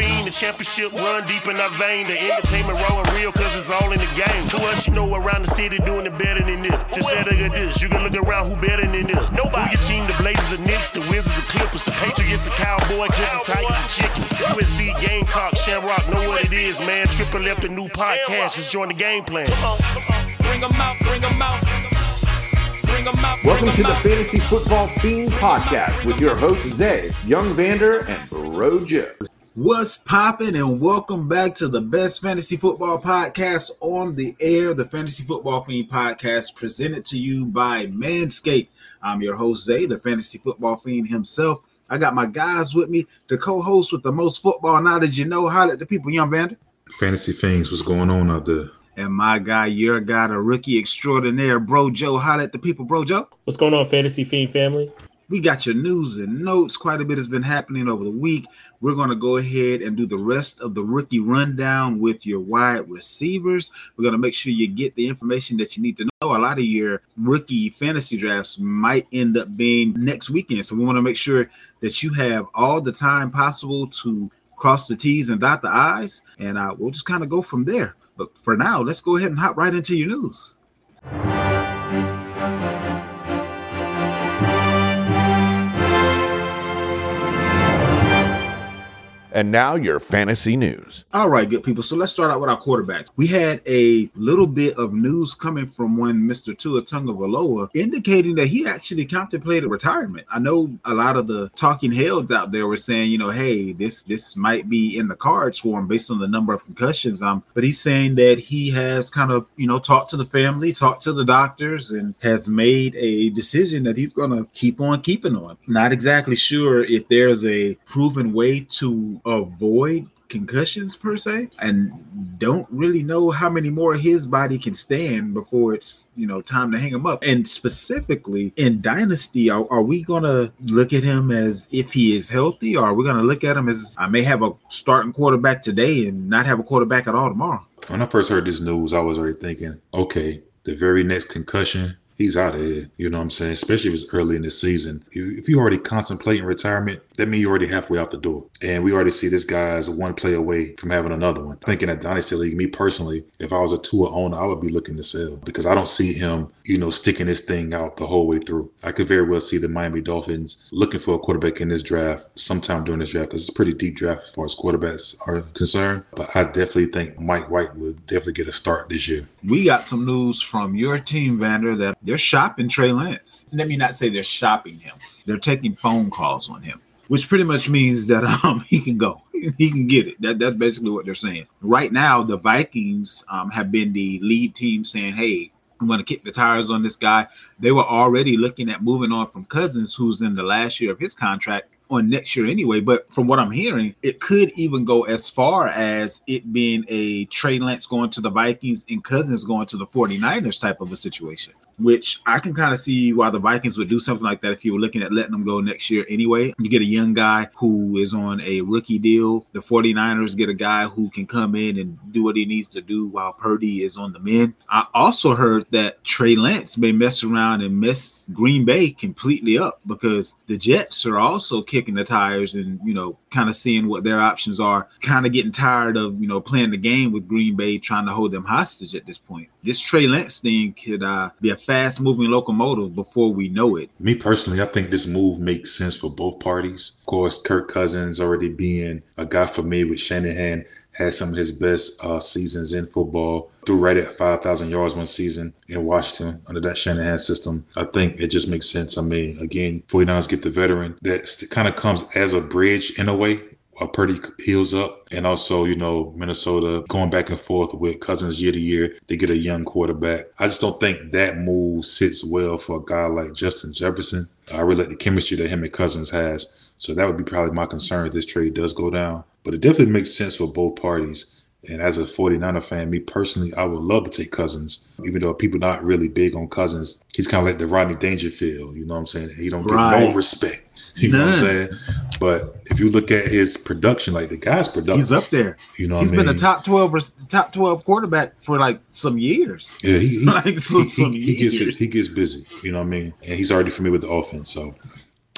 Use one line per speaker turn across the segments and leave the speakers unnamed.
Fiend, the championship run deep in our vein. The entertainment raw and real, cause it's all in the game. To us, you know around the city doing it better than this. Just say look at this, you can look around who better than this. Nobody. Who your team, the Blazers, the Knicks, the Wizards, the Clippers, the Patriots, the Cowboy, Clippers, Titans the Chickens. USC, Gamecock, Shamrock, know what it is, man. Triple left a new podcast, just join the game plan.
Bring 'em out, bring 'em out. Bring 'em out, bring
Welcome
'em
to the. Fantasy Football Fiend Podcast with your hosts Zay, Young Vander, and Bro Joe.
What's poppin' and welcome back to the best fantasy football podcast on the air, the Fantasy Football Fiend podcast presented to you by Manscaped. I'm your host Zay, the Fantasy Football Fiend himself. I got my guys with me, the co-host with the most football knowledge you know. Holla at the people, Young Vander.
Fantasy Fiends, what's going on out there?
And my guy, your guy, the rookie extraordinaire, Bro Joe. Holla at the people, Bro Joe.
What's going on, Fantasy Fiend family?
We got your news and notes. Quite a bit has been happening over the week. We're going to go ahead and do the rest of the rookie rundown with your wide receivers. We're going to make sure you get the information that you need to know. A lot of your rookie fantasy drafts might end up being next weekend. So we want to make sure that you have all the time possible to cross the T's and dot the I's. And uh, we'll just kind of go from there. But for now, let's go ahead and hop right into your news.
And now your fantasy news.
All right, good people. So let's start out with our quarterbacks. We had a little bit of news coming from one Mr. Tua Tagovailoa indicating that he actually contemplated retirement. I know a lot of the talking heads out there were saying, you know, hey, this this might be in the cards for him based on the number of concussions. Um, but he's saying that he has kind of, you know, talked to the family, talked to the doctors, and has made a decision that he's gonna keep on keeping on. Not exactly sure if there's a proven way to avoid concussions per se and don't really know how many more his body can stand before it's you know time to hang him up. And specifically in dynasty are, are we gonna look at him as if he is healthy or are we gonna look at him as i may have a starting quarterback today and not have a quarterback at all tomorrow?
When I first heard this news, I was already thinking, okay, the very next concussion, he's out of here. You know what I'm saying? Especially if it's early in the season. If if you already contemplating retirement, that means you're already halfway out the door. And we already see this guy as one play away from having another one. Thinking at Dynasty League, me personally, if I was a Tua owner, I would be looking to sell because I don't see him, you know, sticking this thing out the whole way through. I could very well see the Miami Dolphins looking for a quarterback in this draft sometime during this draft because it's a pretty deep draft as far as quarterbacks are concerned. But I definitely think Mike White would definitely get a start this year.
we got some news from your team vander that they're shopping trey lance. Let me not say they're shopping him. They're taking phone calls on him which pretty much means that um he can go. He can get it. That, that's basically what they're saying. Right now the vikings um, have been the lead team saying hey I'm going to kick the tires on this guy. They were already looking at moving on from Cousins, who's in the last year of his contract, on next year anyway. But from what I'm hearing, it could even go as far as it being a Trey Lance going to the Vikings and Cousins going to the 49ers type of a situation, which I can kind of see why the Vikings would do something like that if you were looking at letting them go next year anyway. You get a young guy who is on a rookie deal. The 49ers get a guy who can come in and do what he needs to do while Purdy is on the mend. I also heard that Trey Lance may mess around and mess Green Bay completely up because the Jets are also kicking the tires and, you know, kind of seeing what their options are, kind of getting tired of, you know, playing the game with Green Bay, trying to hold them hostage at this point. This Trey Lance thing could uh, be a fast moving locomotive before we know it.
Me personally, I think this move makes sense for both parties. Of course, Kirk Cousins already being a guy me with Shanahan had some of his best uh, seasons in football. Threw right at 5,000 yards one season in Washington under that Shanahan system. I think it just makes sense. I mean, again, 49ers get the veteran. That kind of comes as a bridge in a way. Uh, Purdy heals up, and also you know Minnesota going back and forth with Cousins year to year. They get a young quarterback. I just don't think that move sits well for a guy like Justin Jefferson. I really like the chemistry that him and Cousins has. So that would be probably my concern if this trade does go down. But it definitely makes sense for both parties. And as a 49er fan, me personally, I would love to take Cousins, even though people not really big on Cousins. He's kind of like the Rodney Dangerfield, you know what I'm saying? He don't get
Right.
no respect. You know what I'm
None.
saying? But if you look at his production, like the guy's production,
He's up there.
You know,
He's
what I
been a top twelve, top twelve quarterback for like some years.
Yeah, he, he,
Like some-
he,
some
he, he gets he gets busy. You know what I mean? And he's already familiar with the offense, so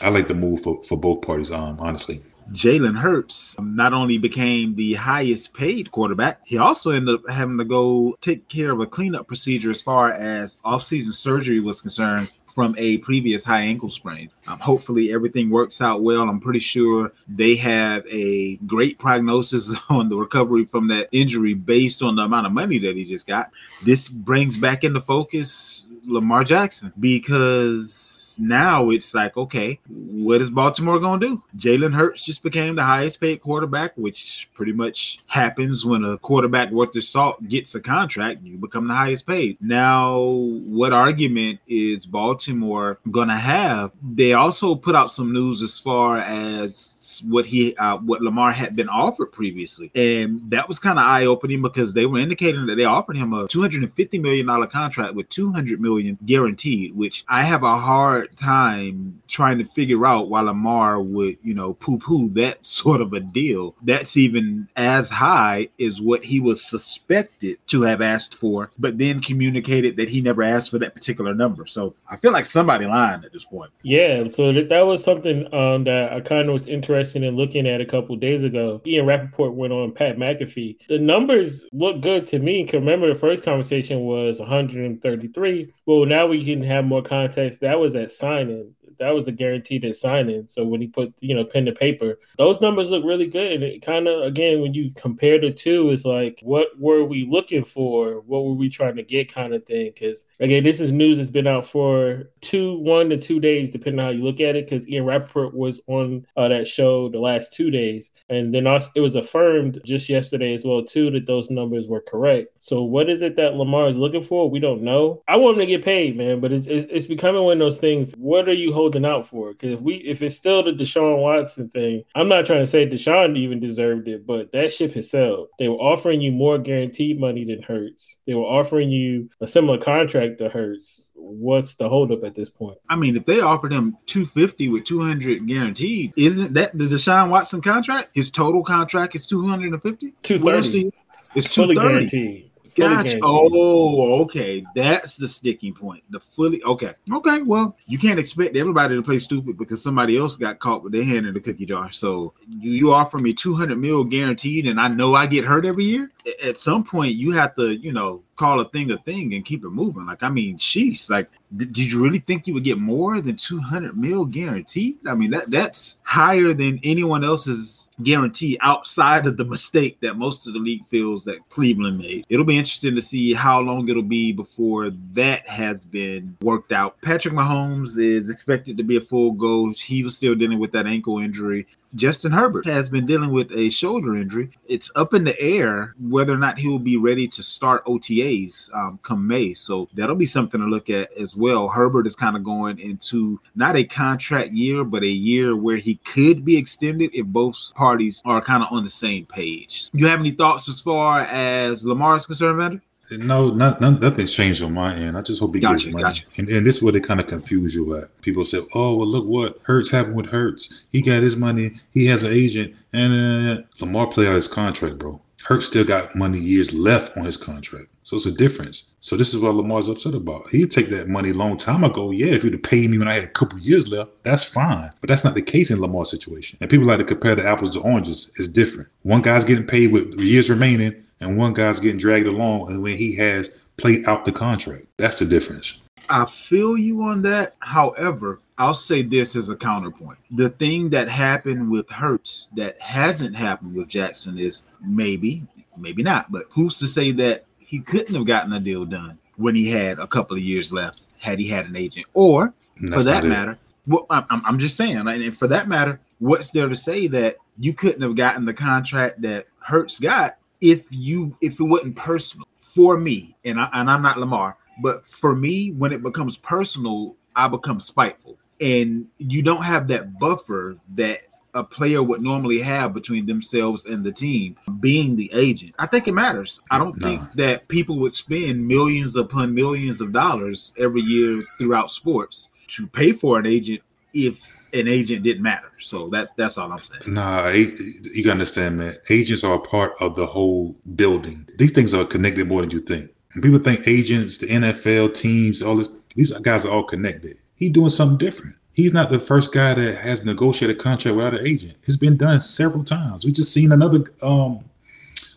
I like the move for, for both parties. Um, honestly,
Jalen Hurts not only became the highest paid quarterback, he also ended up having to go take care of a cleanup procedure as far as offseason surgery was concerned from a previous high ankle sprain. Um, hopefully, everything works out well. I'm pretty sure they have a great prognosis on the recovery from that injury based on the amount of money that he just got. This brings back into focus Lamar Jackson because now it's like, okay, what is Baltimore going to do? Jalen Hurts just became the highest paid quarterback, which pretty much happens when a quarterback worth his salt gets a contract, you become the highest paid. Now, what argument is Baltimore going to have? They also put out some news as far as what he uh, what Lamar had been offered previously, and that was kind of eye opening because they were indicating that they offered him a 250 million dollar contract with 200 million guaranteed, which I have a hard time trying to figure out why Lamar would you know poo poo that sort of a deal. That's even as high as what he was suspected to have asked for, but then communicated that he never asked for that particular number. So I feel like somebody lying at this point.
Yeah, so that, was something um, that I kind of was interested in looking at a couple days ago. Ian Rapoport went on Pat McAfee. The numbers look good to me. remember, the first conversation was 133. Well, now we can have more context. That was at signing. That was the guaranteed signing. So when he put, you know, pen to paper, those numbers look really good. And it kind of, again, when you compare the two, it's like, what were we looking for? What were we trying to get kind of thing? Because, again, this is news that's been out for two, one to two days, depending on how you look at it. Because Ian Rapoport was on uh, that show the last two days. And then also, it was affirmed just yesterday as well, too, that those numbers were correct. So what is it that Lamar is looking for? We don't know. I want him to get paid, man, but it's, it's, it's becoming one of those things. What are you holding out for? Because if we if it's still the Deshaun Watson thing, I'm not trying to say Deshaun even deserved it, but that ship has sailed. They were offering you more guaranteed money than Hurts. They were offering you a similar contract to Hurts. What's the holdup at this point?
I mean, if they offered him 250 with 200 guaranteed, isn't that the Deshaun Watson contract? His total contract is 250? What else do
230.
you- It's
Fully
230.
guaranteed.
Gotcha. Oh, okay. That's the sticking point. The fully okay. Okay. Well, you can't expect everybody to play stupid because somebody else got caught with their hand in the cookie jar. So you, you offer me 200 mil guaranteed, and I know I get hurt every year. At some point, you have to, you know, call a thing a thing and keep it moving. Like, I mean, sheesh. Like, did, did you really think you would get more than 200 mil guaranteed? I mean, that that's higher than anyone else's guarantee outside of the mistake that most of the league feels that Cleveland made. It'll be interesting to see how long it'll be before that has been worked out. Patrick Mahomes is expected to be a full go. He was still dealing with that ankle injury. Justin Herbert has been dealing with a shoulder injury. It's up in the air whether or not he will be ready to start OTAs um, come May. So that'll be something to look at as well. Herbert is kind of going into not a contract year, but a year where he could be extended if both parties are kind of on the same page. You have any thoughts as far as Lamar is concerned, Vander?
No, not, none, nothing's changed on my end. I just hope he
Gotcha,
gets money.
gotcha.
And, and this is where they kind of confuse you at. People say, "Oh, well, look what Hurts happened with Hurts. He got his money. He has an agent, and uh, Lamar played out his contract, bro. Hurts still got money years left on his contract, so it's a difference. So this is what Lamar's upset about. He'd take that money a long time ago. Yeah, if you'd have paid me when I had a couple years left, that's fine. But that's not the case in Lamar's situation. And people like to compare the apples to oranges. It's different. One guy's getting paid with years remaining, and one guy's getting dragged along, and when he has played out the contract, that's the difference.
I feel you on that. However, I'll say this as a counterpoint. The thing that happened with Hurts that hasn't happened with Jackson is maybe, maybe not, but who's to say that he couldn't have gotten a deal done when he had a couple of years left had he had an agent? Or for that matter, well, I'm, I'm- just saying, and for that matter, what's there to say that you couldn't have gotten the contract that Hurts got if you if it wasn't personal for me? And I and I'm not Lamar, but for me, when it becomes personal, I become spiteful, and you don't have that buffer that a player would normally have between themselves and the team being the agent. I think it matters. I don't
No.
think that people would spend millions upon millions of dollars every year throughout sports to pay for an agent if an agent didn't matter. So that that's all I'm saying.
Nah, you gotta understand, man. Agents are a part of the whole building. These things are connected more than you think. And people think agents, the NFL teams, all this, these guys are all connected. He's doing something different. He's not the first guy that has negotiated a contract without an agent. It's been done several times. We just seen another. um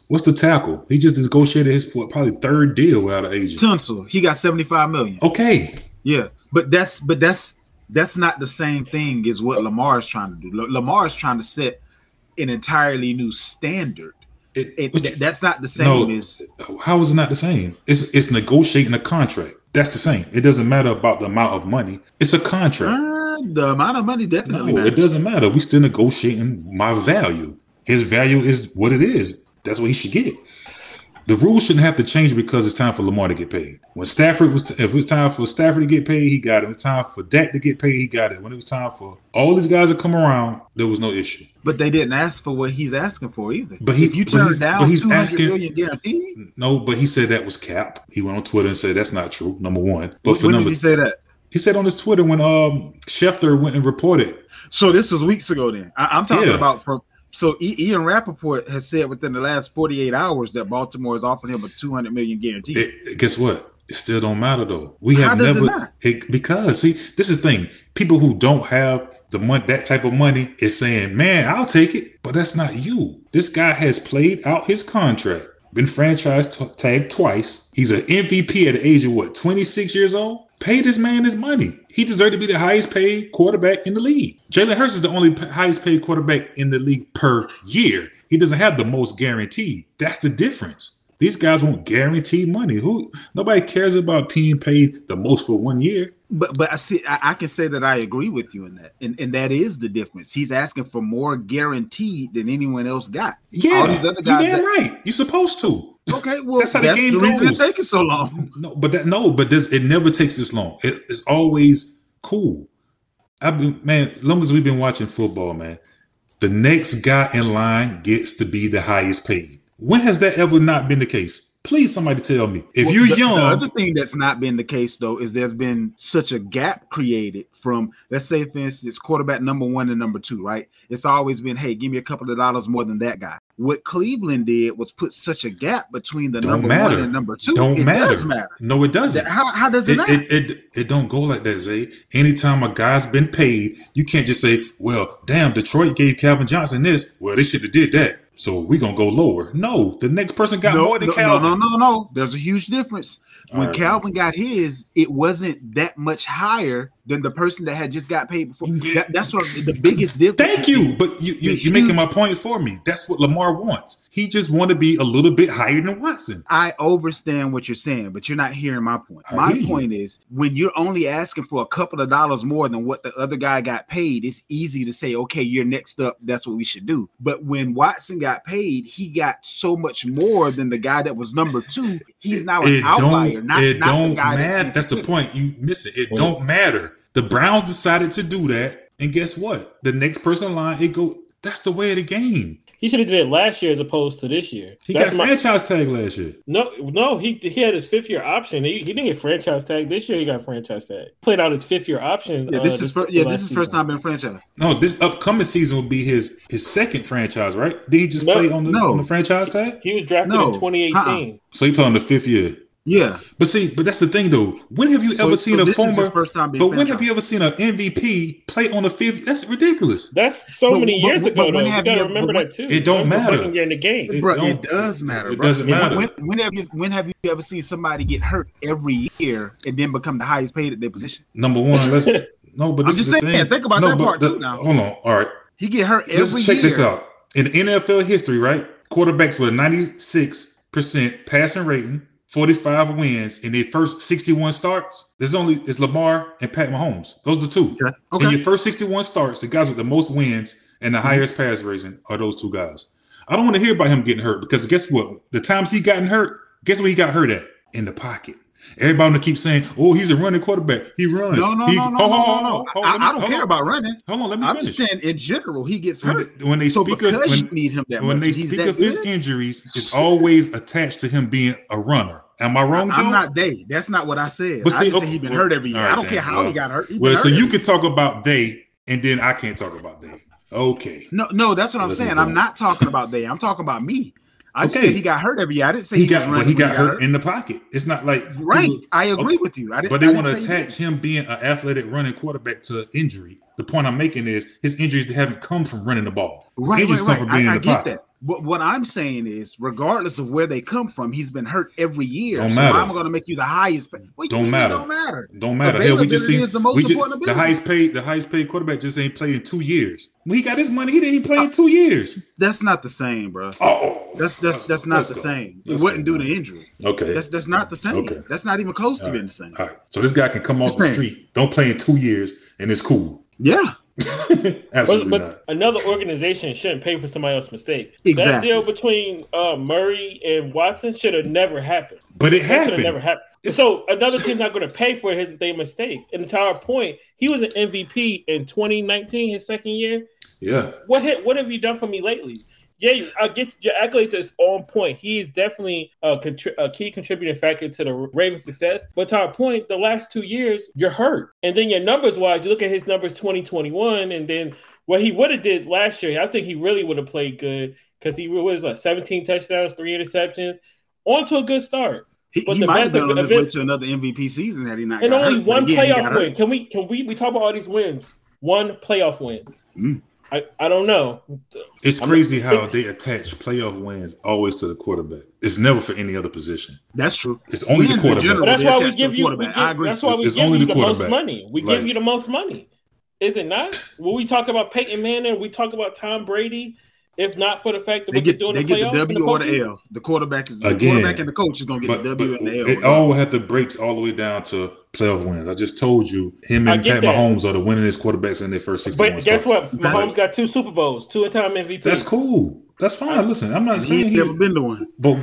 What's the tackle? He just negotiated his probably third deal without an agent.
Tunsil, he got 75 million.
Okay,
Yeah, but that's but that's that's not the same thing as what Lamar is trying to do. La- Lamar is trying to set an entirely new standard.
it,
It, that's not the same
No.
as
How is it not the same? It's it's negotiating a contract. That's the same. It doesn't matter about the amount of money. It's a contract.
Uh, the amount of money definitely
No, it doesn't matter. We still negotiating my value. His value is what it is. That's what he should get. The rules shouldn't have to change because it's time for Lamar to get paid. When Stafford was, if it was time for Stafford to get paid, he got it. When it was time for Dak to get paid, he got it. When it was time for all these guys to come around, there was no issue.
But they didn't ask for what he's asking for either.
But he-
if you turn down
but he's asking-
million guaranteed,
No, but he said that was cap. He went on Twitter and said that's not true. Number one, but
when
for
did he say that?
he said on his Twitter when um Schefter went and reported.
So this was weeks ago. Then I, I'm talking
Yeah.
about from. So Ian Rapoport has said within the last 48 hours that Baltimore is offering him a 200 million guarantee.
It, guess what? It still don't matter though. We
How
have
it
never
not?
it, because see this is the thing. People who don't have the money, that type of money, is saying, "Man, I'll take it," but that's not you. This guy has played out his contract, been franchise t- tagged twice. He's an MVP at the age of what, twenty six years old. Pay this man his money. He deserved to be the highest paid quarterback in the league. Jalen Hurts is the only p- highest paid quarterback in the league per year. He doesn't have the most guaranteed. That's the difference. These guys won't guarantee money. Who nobody cares about being paid the most for one year.
But but I see I, I can say that I agree with you in that. And and that is the difference. He's asking for more guaranteed than anyone else got.
Yeah,
All these other guys
damn
that-
right. You're supposed to.
Okay, well
That's
that's,
how the game
the reason
goes.
it's taking so long.
No, but that no, but this it never takes this long. It, it's always cool. I've been man, as long as we've been watching football, man, the next guy in line gets to be the highest paid. When has that ever not been the case? Please, somebody tell me. If
Well,
you're
the,
young,
the other thing that's not been the case though is there's been such a gap created from let's say for instance quarterback number one and number two, right? It's always been hey, give me a couple of dollars more than that guy. What Cleveland did was put such a gap between the
Don't
number
matter.
one and number two.
don't
it
matter.
does matter.
No, it doesn't.
How, how does it,
It,
not?
it, it, it don't go like that, Zay. Anytime a guy's been paid, you can't just say, well, damn, Detroit gave Calvin Johnson this. Well, they should have did that. So we're going to go lower. No, the next person got
no,
more than
no, no,
Calvin.
no, no, no. There's a huge difference. When
right.
Calvin got his, it wasn't that much higher than the person that had just got paid before. That, that's what the biggest difference.
Thank you. But you, you, you're making my point for me. That's what Lamar wants. He just want to be a little bit higher than Watson.
I understand what you're saying, but you're not hearing my point.
I
My
hear you.
point is when you're only asking for a couple of dollars more than what the other guy got paid, it's easy to say, okay, you're next up. That's what we should do. But when Watson got paid, he got so much more than the guy that was number two. He's now an
it
outlier,
don't, it
not
don't
guy
matter.
being
That's the point. You miss it. It don't matter. The Browns decided to do that. And guess what? The next person in line, it go. That's the way of the game.
He should have did it last year as opposed to this year.
He
That's
got
my,
franchise tag last year.
no, no. He he had his fifth year option. He, he didn't get franchise tag this year. He got franchise tag. Played out his fifth year option.
Yeah,
uh,
this is first, yeah, this
last
is first time in franchise.
No, this upcoming season will be his his second franchise, right? Did he just
No,
play on the,
no.
on the franchise tag?
He was drafted
No,
in 2018.
So he played on the fifth year.
Yeah.
But see, but that's the thing though. When have you
So-
ever
so
seen a
this is his
former?
first time
But when have you ever seen an MVP play on the fifth? That's ridiculous.
That's so
But-
many
but-
years
but
ago.
when
though. You gotta
you-
remember
but
that too.
It don't
That was the
matter.
second year in the game.
It
Bro,
don't-
it does matter.
It
bro.
doesn't
When-
matter.
When, when have you when have you ever seen somebody get hurt every year and then become the highest paid at their position?
Number one, let's no. But
I'm
this
just saying,
thing.
think about
No,
that part
the-
too now.
Hold on. All right.
He get hurt
Let's
every
check
year.
this out. In NFL history, right? Quarterbacks with a 96% passing rating, 45 wins in their first 61 starts. There's only it's Lamar and Pat Mahomes. Those are the two.
Okay.
In your first 61 starts, the guys with the most wins and the mm-hmm. highest pass rating are those two guys. I don't want to hear about him getting hurt because guess what? The times he gotten hurt, guess where he got hurt at? In the pocket. Everybody gonna keep saying, "Oh, he's a running quarterback. He runs."
No, no,
He-
no, no, no, no, no. I,
on,
I don't care
on.
about running.
Hold on, let me
I'm
finish.
just saying in general, he gets
when,
hurt.
they- when they
so
speak of when,
need him that
when
much,
they speak of his injuries, it's always attached to him being a runner. Am I wrong, Joe?
I'm not they. That's not what I said.
But
I
see,
just
okay,
said he's been
well,
hurt every year.
right
I don't
then.
care how
Well,
he got hurt. He
Well, so you can talk about they, and then I can't talk about they. Okay.
No, no, that's what I'm
Let's
saying. I'm not talking about they. I'm talking about me. I
Okay.
said he got hurt every year. I didn't say
He
he,
got, but he
when
got hurt in the pocket. It's not like
Right,
people-
I agree
Okay.
with you. I didn't,
But they
I
want to
he
attach him being an athletic running quarterback to injury. The point I'm making is his injuries haven't come from running the ball. His
Right,
injuries
right,
come from being
I, I
in the
get
pocket.
that. But what I'm saying is, regardless of where they come from, he's been hurt every year.
Don't
so
matter.
I'm going to make you the highest. Pay. What you
Don't matter.
Don't matter.
Don't matter. Hell, we just seen
is the most
just,
important
the highest paid the highest paid quarterback just ain't played in two years. When he got his money, he didn't play in uh, two years.
That's not the same, bro.
Oh, oh,
That's that's that's not the
go.
same. It
Let's
wasn't
go.
due to injury.
okay.
That's that's not the same.
Okay.
That's not even close to
All
being the same.
All right. So this guy can come off the street, don't play in two years, and it's cool.
Yeah,
But,
Absolutely
but
not.
another organization shouldn't pay for somebody else's mistake.
Exactly.
That deal between uh, Murray and Watson should have never happened.
But it
That
happened.
never happened. So another team's not going to pay for his their mistakes. And to our point, he was an MVP in 2019, his second year.
Yeah.
What hit, what have you done for me lately? Yeah, I get your accolades is on point. He is definitely a, contri- a key contributing factor to the Ravens' success. But to our point, the last two years, you're hurt. And then your numbers wise, you look at his numbers 2021, and then what he would have did last year, I think he really would have played good because he was like 17 touchdowns, three interceptions, on to a good start.
he,
But
he
the
might have been on his way to another MVP season had he not.
And only
hurt.
One
again,
playoff win. Can we can we we talk about all these wins? One playoff win.
Mm.
I, I don't know.
It's crazy how they attach playoff wins always to the quarterback. It's never for any other position.
That's true.
It's only the
Wins in
quarterback.
general.
That's why we give you. We
quarterback. I agree.
that's why we
It's
give
only
you
the
the most money. We
Like-
give you the most money. Is it not? When we talk about Peyton Manning, we talk about Tom Brady. If not for the fact that
They get
they're doing
they
in
get the
and
W or the? L. The quarterback is the
Again.
quarterback and the coach is gonna get
But,
the W and the L.
it all have to breaks all the way down to playoff wins. I just told you, him and
get
Pat
that.
Mahomes are the winningest quarterbacks in their first six.
But guess
starts.
what? Mahomes got two Super Bowls, two time MVP.
That's cool. That's fine. Listen, I'm not
And he
saying
ain't
he,
never been to one.
but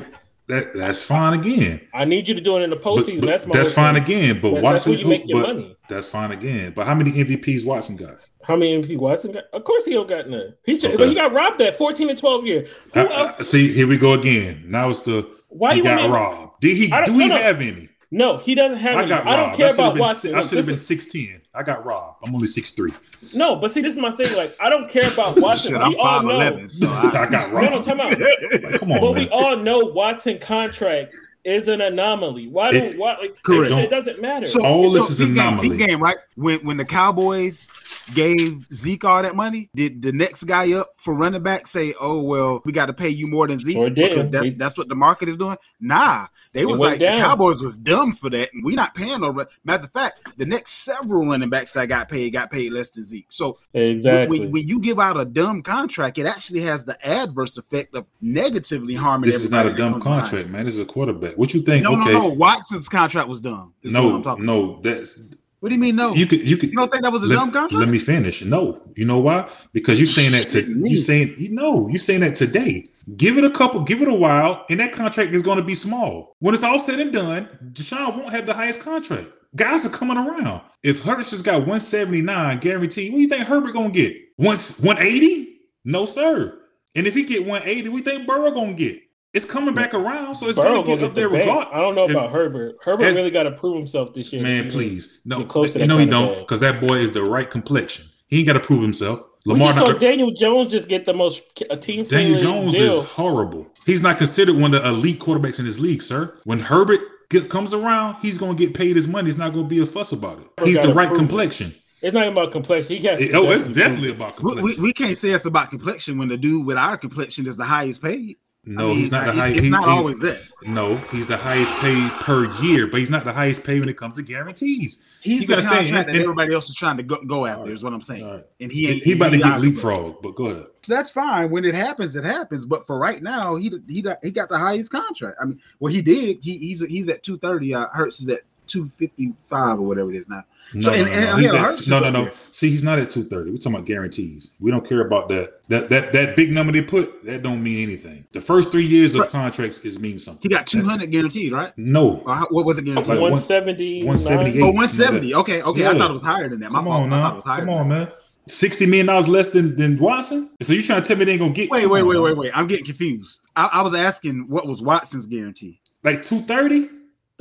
that that's fine again.
I need you to do it in the
But-
postseason.
but
that's my
that's fine
thing.
again. But
That- that's
Watson,
where you make your
but
money.
that's fine again. But how many MVPs Watson got?
How many MVP Watson got? Of course he don't got none. He should,
Okay.
but he got robbed at 14 and 12 year. Who
I-
else?
I- see, here we go again. Now it's the
Why
he
you
got robbed. Did he?
Don't-
he
no, no.
have any?
No, he doesn't have
I
any.
got
I don't care about
been,
Watson.
I should have been
listen-
16. I got robbed. I'm only 6'3.
No, but see, this is my thing. Like, I don't care about Watson.
Shit,
we
I'm
all know.
so
I
I,
got
No, no,
robbed.
time out.
Like, come on,
But
man.
we all know Watson contract is an anomaly. Why do
It-
why like
Correct.
it, it doesn't matter.
so
All
so
this is
big game-
anomaly.
big game, right? When when the Cowboys gave Zeke all that money, did the next guy up for running back say, "Oh well, we got to pay you more than Zeke
Or
because that's
They-
that's what the market is doing"? Nah, they was like
down.
the Cowboys was dumb for that, and we not paying no. run- Matter of fact, the next several running backs I got paid got paid less than Zeke. So
exactly.
when, when you give out a dumb contract, it actually has the adverse effect of negatively harming.
This is not a dumb
comes behind.
contract, man. This is a quarterback. What you think?
No,
okay,
no, no. Watson's contract was dumb.
no,
I'm talking
no. That's
What do you mean no?
you could you could.
You don't think that was a
let,
dumb contract?
Let me finish. No, you know why? Because you're saying that to you saying you know you saying that today. Give it a couple, give it a while, and that contract is going to be small. When it's all said and done, Deshaun won't have the highest contract. Guys are coming around. If Hurts just got 179 guaranteed, what do you think Herbert gonna get? One 180? No, sir. And if he get 180, we think Burrow gonna get. It's coming back around, so it's gonna get up there
the
regardless.
I don't know
If-
about Herbert. Herbert
As-
really got to prove himself this year.
Man, please. No,
Get
you know he don't, because that boy is the right complexion. He ain't got to prove himself.
We
Lamar
just saw Daniel Jones just get the most a team
Daniel Jones
deal.
is horrible. He's not considered one of the elite quarterbacks in this league, sir. When Herbert get, comes around, he's going to get paid his money. It's not going to be a fuss about it. He's the right
prove it.
complexion.
It's not even about complexion. He has. to
oh, it's definitely
it.
about
We,
complexion.
we, we can't say it's about complexion when the dude with our complexion is the highest paid.
No,
I mean,
he's not the highest.
It's
he-
not
he-
always that.
No, he's the highest paid per year, but he's not the highest paid when it comes to guarantees.
He's
You
the
gotta stay
contract
in-
that
in-
everybody else is trying to go, go after.
All right.
Is what I'm saying.
All right.
And he
He,
ain't.
he about to get
out-
leapfrog, but go ahead.
That's fine. When it happens, it happens. But for right now, he he he got the highest contract. I mean, well, he did. He he's he's at two thirty. Uh, Hurts is at two fifty five or whatever it is now.
No,
So,
no,
and-
no,
and
no. He's
hell,
at- no, no, no. See, he's not at two thirty. We're talking about guarantees. We don't care about that. That that that big number they put that don't mean anything. The first three years of
Right.
contracts is mean something.
He got two hundred guaranteed, right?
No,
how, what was it guaranteed?
Like one-
170,
178.
Oh,
Eight.
170. Okay, okay. I thought it was higher than that. My
come
fault.
on
I thought
now.
it was higher
Come
than
on, man. Sixty million dollars less than than Watson. So you trying to tell me they ain't gonna get?
Wait, wait, wait, wait, wait. I'm getting confused. I, I was asking what was Watson's guarantee.
Like two thirty?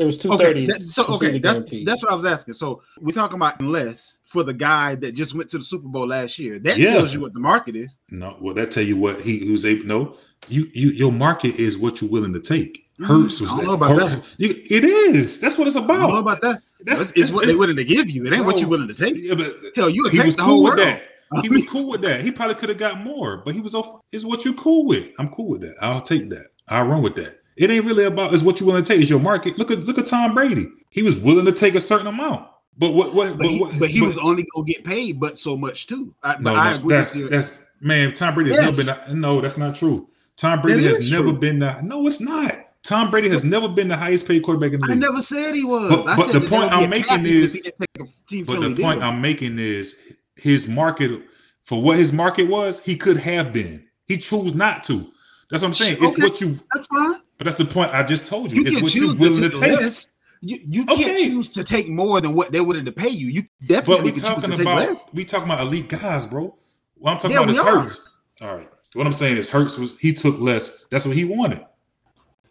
It was two
Okay, that- so okay, that's, that's what I was asking. So we're talking about unless for the guy that just went to the Super Bowl last year. That
Yeah.
tells you what the market is.
No. Well, that tell you what he who's able. No, you you your market is what you're willing to take.
Mm,
Hurts was
I don't
that.
know about
Hurt-
that.
You, it is. That's what it's
I don't know
about.
about that.
That's,
It's, it's what they're willing to give you. It ain't what you're willing to take.
Yeah, but
Hell, you would
he
take
was
the
cool
whole
with
world.
that. He was cool with that. He probably could have got more, but he was off. Is what you cool with? I'm cool with that. I'll take that. I'll run with that. It ain't really about is what you willing to take. Is your market? Look at look at Tom Brady. He was willing to take a certain amount. But what what
But
but,
he,
what,
but he
but-
was only gonna get paid, but so much too. I, but
no,
I agree
that's
with you.
that's man. Tom Brady has
Yes.
never been. No, that's not true. Tom Brady
That
has never
true.
been the. No, it's not. Tom Brady has never been the highest paid quarterback in the
I
league.
never said he was.
But- but the point I'm making is-
if he didn't take a team
But the
friendly
point
deal.
I'm making is his market for what his market was, he could have been. He chose not to. That's what I'm saying. It's what you
That's fine.
But that's the point I just told you.
You
it's
can
what you're
choose
willing
to
to
take
take.
less. You you can't choose to take more than what they're willing to pay you. You
But
definitely
we
can choose
talking
to take
about
less.
we talking about elite guys, bro. What I'm talking
Yeah,
about is
are.
Hurts. All right. What I'm saying is Hurts was he took less. That's what he wanted.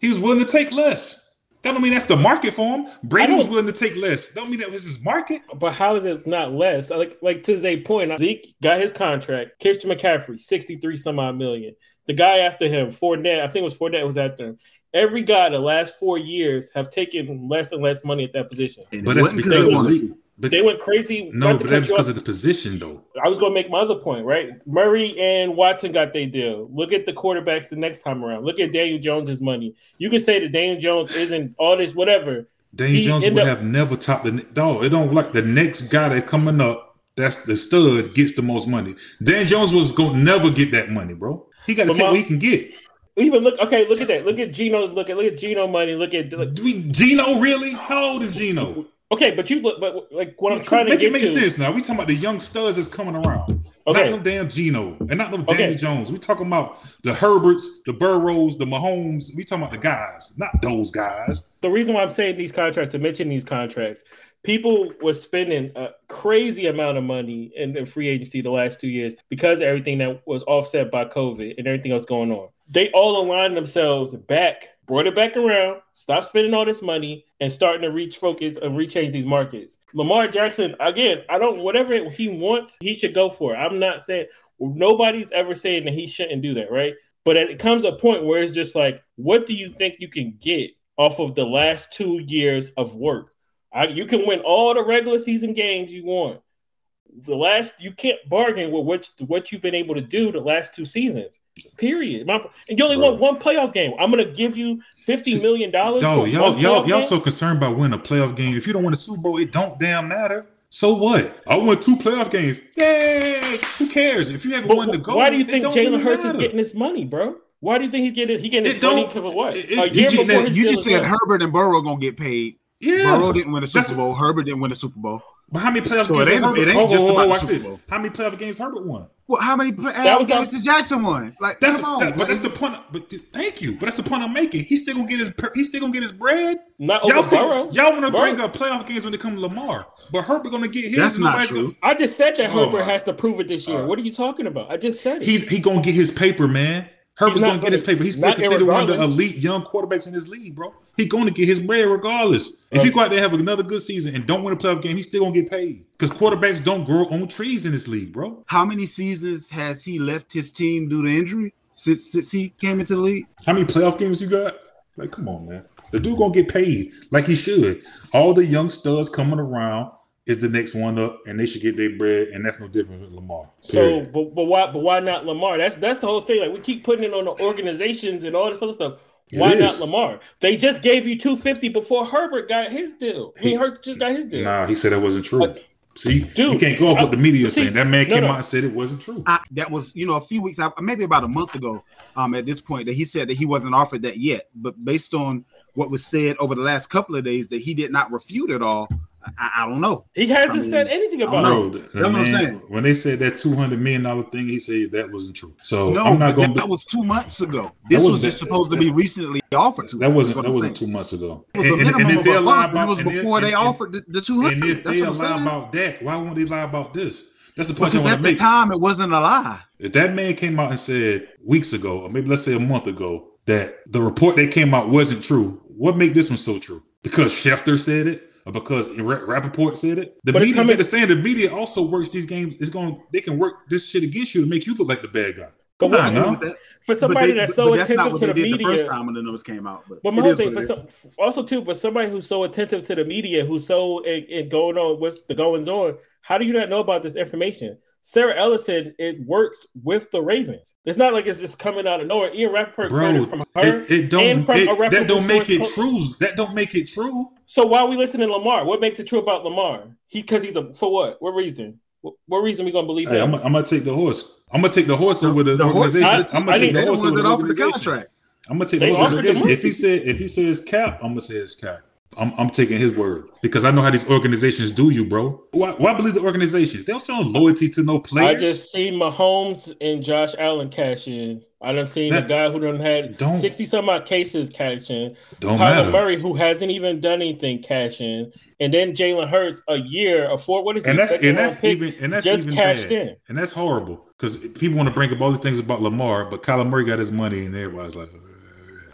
He was willing to take less. That don't mean that's the market for him. Brady was willing to take less. Don't mean that was his market.
But how is it not less? Like like to Zay's point, uh, Zeke got his contract. Christian McCaffrey, 63 some odd million. The guy after him, Fournette, I think it was Fournette was after him. Every guy the last four years have taken less and less money at that position.
And
But
it
that's because
they
of the
wanted
league.
to.
But
They went crazy.
no, but that's because
off.
of the position though.
I was going to make my other point, right? Murray and Watson got their deal. Look at the quarterbacks the next time around. Look at Daniel Jones's money. You can say that Daniel Jones isn't all this, whatever.
Daniel
He
Jones
end
would
up-
have never topped the no. It don't like the next guy that coming up. That's the stud gets the most money. Dan Jones was gonna never get that money, bro. He got to
But
take
my-
what he can get.
Even look, okay, look at that. Look at Geno. Look at look at Geno money. Look at look,
Do we Geno really? How old is Geno?
okay, but you look, but like what I'm trying to
make
get
it make
to.
sense now. We talking about the young studs that's coming around.
Okay.
Not no damn Geno and not no
Okay.
Jones. We talking about the Herberts, the Burrows, the Mahomes. We talking about the guys, not those guys.
the reason why I'm saying these contracts, to mention these contracts, people were spending a crazy amount of money in, in free agency the last two years because of everything that was offset by COVID and everything else going on. They all aligned themselves back, brought it back around, stop spending all this money, and starting to reach focus and rechange these markets. Lamar Jackson, again, I don't whatever he wants, he should go for it. I'm not saying nobody's ever saying that he shouldn't do that, right? But it comes a point where it's just like, what do you think you can get off of the last two years of work? I, you can win all the regular season games you want. The last you can't bargain with what what you've been able to do the last two seasons. Period. My, and you only
Bro.
want one playoff game. I'm gonna give you fifty million dollars.
No,
for
y'all, y'all, y'all
game?
so concerned about winning a playoff game. If you don't win a Super Bowl, it don't damn matter. So what? I won two playoff games. Yay! Who cares? If you haven't
But
won the goal,
why do you think Jalen Hurts is getting this money, bro? Why do you think he getting he getting
It
his money
don't-
because of what?
it- it- you just said-
You just said. Herbert and Burrow gonna get paid.
Yeah,
Burrow didn't win a Super Bowl. Herbert didn't win a Super Bowl.
But how many playoff
So
games
it ain't-
Herbert?
it ain't
oh,
just
oh, oh,
about
watch this. How many playoff games Herbert won?
Well, how many play-
That was
games did Jackson won? Like,
That's
come on.
that, but that's the point. But th- thank you. But that's the point I'm making. He's still gonna get his. per- He's still gonna get his bread.
Not
Y'all,
over
see, y'all want to bring up playoff games when it comes to Lamar, but Herbert gonna get his.
That's not
Nobody's
true.
I just said that Herbert
my-
has to prove it this year.
All right.
What are you talking about? I just said it.
He he gonna get his paper, man. Herbert's
not
gonna, get his paper. He's still
not
considered one of the elite young quarterbacks in this league, bro. He's gonna get his bread regardless. If he go out there and have another good season and don't win a playoff game, he's still gonna get paid. Because quarterbacks don't grow on trees in this league, bro.
how many seasons has he left his team due to injury since since he came into the league?
How many playoff games you got? Like, come on, man. The dude gonna get paid like he should. All the young studs coming around is the next one up, and they should get their bread, and that's no different with Lamar.
So, but, but why? But why not Lamar? That's that's the whole thing. Like we keep putting it on the organizations and all this other stuff. Why not. Lamar? They just gave you two fifty before Herbert got his deal. I mean,
He-
Hurts just got his deal.
nah, he said that wasn't true.
Uh,
See,
Dude,
you can't go off what the media is
see,
saying. That man came
no.
out and said it wasn't true.
I, that was you know a few weeks maybe about a month ago. Um, at this point, that he said that he wasn't offered that yet, but based on what was said over the last couple of days, that he did not refute at all. I, I don't know.
He hasn't
I mean,
said anything about
don't
it.
know.
No, the- the
what I'm saying.
When they said that two hundred million dollar thing, he said that wasn't true. So
No,
I'm not
but
going.
that
to
was two months ago. This
was
was, just
that-
supposed to be recently offered to.
That
him,
wasn't that wasn't two months ago.
It was
And- and- and if they
a
lie about-
it was
and
before they offered the, the two
And if
That's
they
what I'm
lie
saying.
about that, why won't they lie about this? That's the point
Because
I want
at
to
the
make.
time it wasn't a lie.
If that man came out and said weeks ago, or maybe let's say a month ago, that the report that came out wasn't true, what make this one so true? Because Schefter said it, or because Ra- Rapoport said it? The
But it's
media,
coming-
understand the media also works these games. It's going, they can work this shit against you to make you look like the bad guy.
But
Come
what,
on,
I agree
now.
with that.
for somebody
but they-
that's so
but that's not
attentive
what
to
they
the
did the first
media.
time when the numbers came out. But,
But my whole thing for some, also too, but somebody who's so attentive to the media, who's so in, in going on what's the goings on, how do you not know about this information? Sarah Ellison, it works with the Ravens. It's not like it's just coming out of nowhere. Ian Rapoport
Bro,
it from her.
it, it don't
and from
it-
a
that don't make it
source.
true. That don't make it true.
So why are we listening to Lamar? What makes it true about Lamar? He because he's a for what? What reason? What, what reason we gonna believe
Hey, I'm. I'm gonna take the horse. I'm gonna take the horse over the,
The horse-
organization.
I-
I'm gonna take the
They're the
horse over the
the contract.
I'm gonna take
They
the horse over the
the
If he said if he says cap, I'm gonna say it's cap. I'm, I'm taking his word because I know how these organizations do you, bro. Why, why believe the organizations? They don't show loyalty to no place.
I
players.
just seen Mahomes and Josh Allen cash in. I done seen
That-
a guy who done had sixty some odd cases cash in.
don't
Kyler
matter.
Murray, who hasn't even done anything, cash in, and then Jalen Hurts, a year, a four, what is
and that's and that's even and that's
just
even
cashed
bad.
in.
and that's horrible because people want to bring up all these things about Lamar, but Kyler Murray got his money, and everybody's like,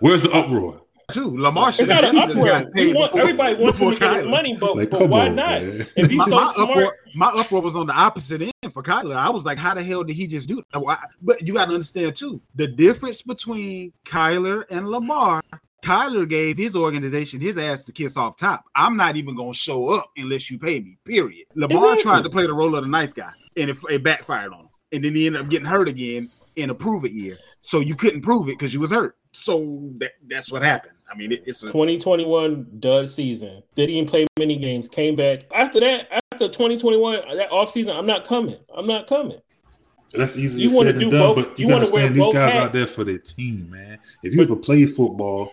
"Where's the uproar?"
Too. Lamar should
not
have
an
definitely
uproar.
got paid
want,
before-
everybody wants him
before
to get his money, but,
Like,
but why
on,
not?
man.
If he's
my,
so
my
smart,
uproar, my uproar was on the opposite end for Kyler. I was like, how the hell did he just do that? But you got to understand too the difference between Kyler and Lamar. Kyler gave his organization his ass to kiss off top. I'm not even gonna show up unless you pay me. Period. Lamar
Exactly.
tried to play the role of the nice guy, and it, it backfired on him. And then he ended up getting hurt again in a prove it year. So you couldn't prove it because you was hurt. So that, that's what happened. I mean, it, it's a
2021 dud season. Didn't even play many games. Came back after that. After 2021, that offseason, I'm not coming. I'm not coming.
That's easy
You wanna
said than done,
both-
but you,
you
gotta
wanna
understand these guys
hats.
out there for their team, man. If you ever played football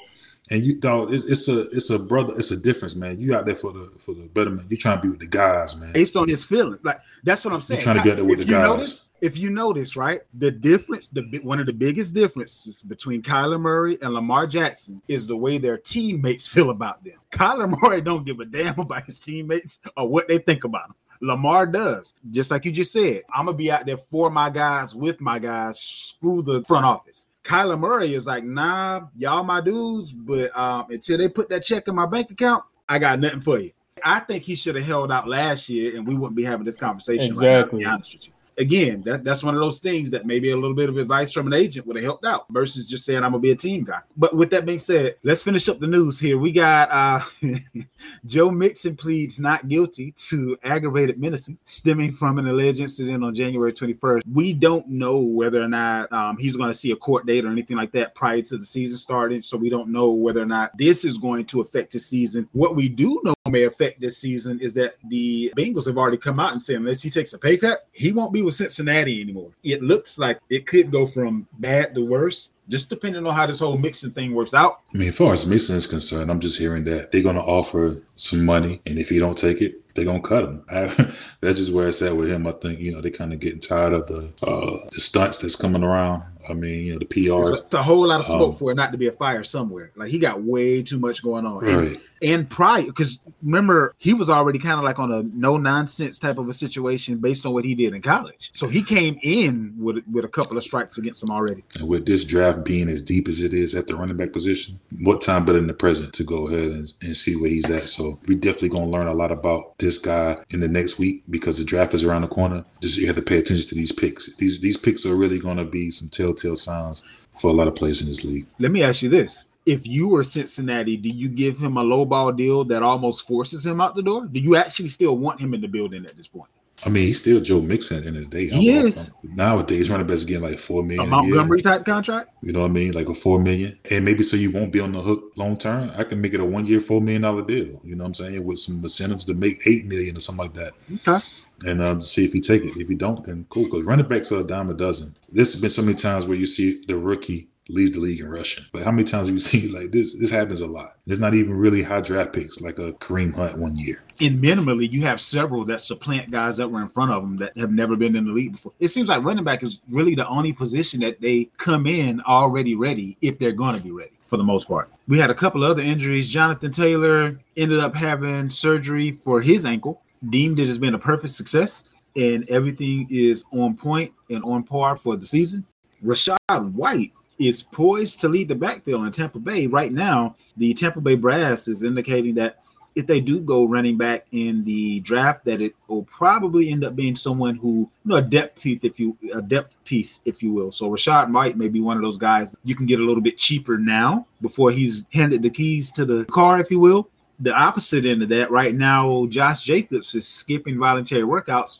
and you dog, it's, it's a it's a brother, it's a difference, man. You out there for the for the betterment. You trying to be with the guys, man.
based on his feelings. Like that's what I'm saying.
trying to get there with
if
the
you
guys.
notice, if you notice, right, the difference, the one of the biggest differences between Kyler Murray and Lamar Jackson is the way their teammates feel about them. Kyler Murray don't give a damn about his teammates or what they think about him. Lamar does, just like you just said. I'm gonna be out there for my guys, with my guys. Screw the front office. Kyler Murray is like, nah, y'all my dudes, but um, until they put that check in my bank account, I got nothing for you. I think he should have held out last year, and we wouldn't be having this conversation. Right now, to
Exactly.
be honest with you. Again, that, that's one of those things that maybe a little bit of advice from an agent would have helped out versus just saying I'm gonna be a team guy. But with that being said, let's finish up the news here. We got uh Joe Mixon pleads not guilty to aggravated menacing stemming from an alleged incident on January 21st. We don't know whether or not um, he's going to see a court date or anything like that prior to the season starting. So we don't know whether or not this is going to affect his season. What we do know may affect this season is that the Bengals have already come out and said unless he takes a pay cut, he won't be with Cincinnati anymore. It looks like it could go from bad to worse, just depending on how this whole Mixon thing works out.
I mean, as far as Mason is concerned, I'm just hearing that they're gonna offer some money, and if he don't take it, they're gonna cut him. That's just where it's at with him. I think you know they're kind of getting tired of the uh, the stunts that's coming around. I mean, you know, the PR.
a, it's a whole lot of smoke
Um,
for it not to be a fire somewhere. Like he got way too much going on. And-
Right.
and prior because remember he was already kind of like on a no nonsense type of a situation based on what he did in college so he came in with with a couple of strikes against him already
And with this draft being as deep as it is at the running back position, what time better than the present to go ahead and, and see where he's at? So we definitely gonna learn a lot about this guy in the next week because the draft is around the corner. Just you have to pay attention to these picks. These these picks are really gonna be some telltale signs for a lot of players in this league.
let me ask you this if you were cincinnati do you give him a low ball deal that almost forces him out the door do you actually still want him in the building at this point
I mean, he's still Joe Mixon at the end of the day.
He
I'm-
is.
I'm- nowadays, running backs getting like four
A
million. a.
Montgomery type contract.
You know what I mean? Like a four million. And maybe so you won't be on the hook long term. I can make it a one year, four million dollar deal. You know what I'm saying? With some incentives to make eight million or something like that.
Okay.
And um, see if he take it. If he don't, then cool. Because running backs are a dime a dozen. There's been so many times where you see the rookie leads the league in rushing. But how many times have you seen like this? This happens a lot. It's not even really high draft picks like a Kareem Hunt one year.
And minimally, you have several that supplant guys that were in front of them that have never been in the league before. It seems like running back is really the only position that they come in already ready if they're going to be ready for the most part. We had a couple other injuries. Jonathan Taylor ended up having surgery for his ankle, deemed it has been a perfect success, and everything is on point and on par for the season. Rachaad White is poised to lead the backfield in Tampa Bay. Right now, the Tampa Bay Brass is indicating that if they do go running back in the draft, that it will probably end up being someone who, you know, a depth piece, if you a depth piece, if you will. So Rachaad White may be one of those guys you can get a little bit cheaper now before he's handed the keys to the car, if you will. The opposite end of that, right now, Josh Jacobs is skipping voluntary workouts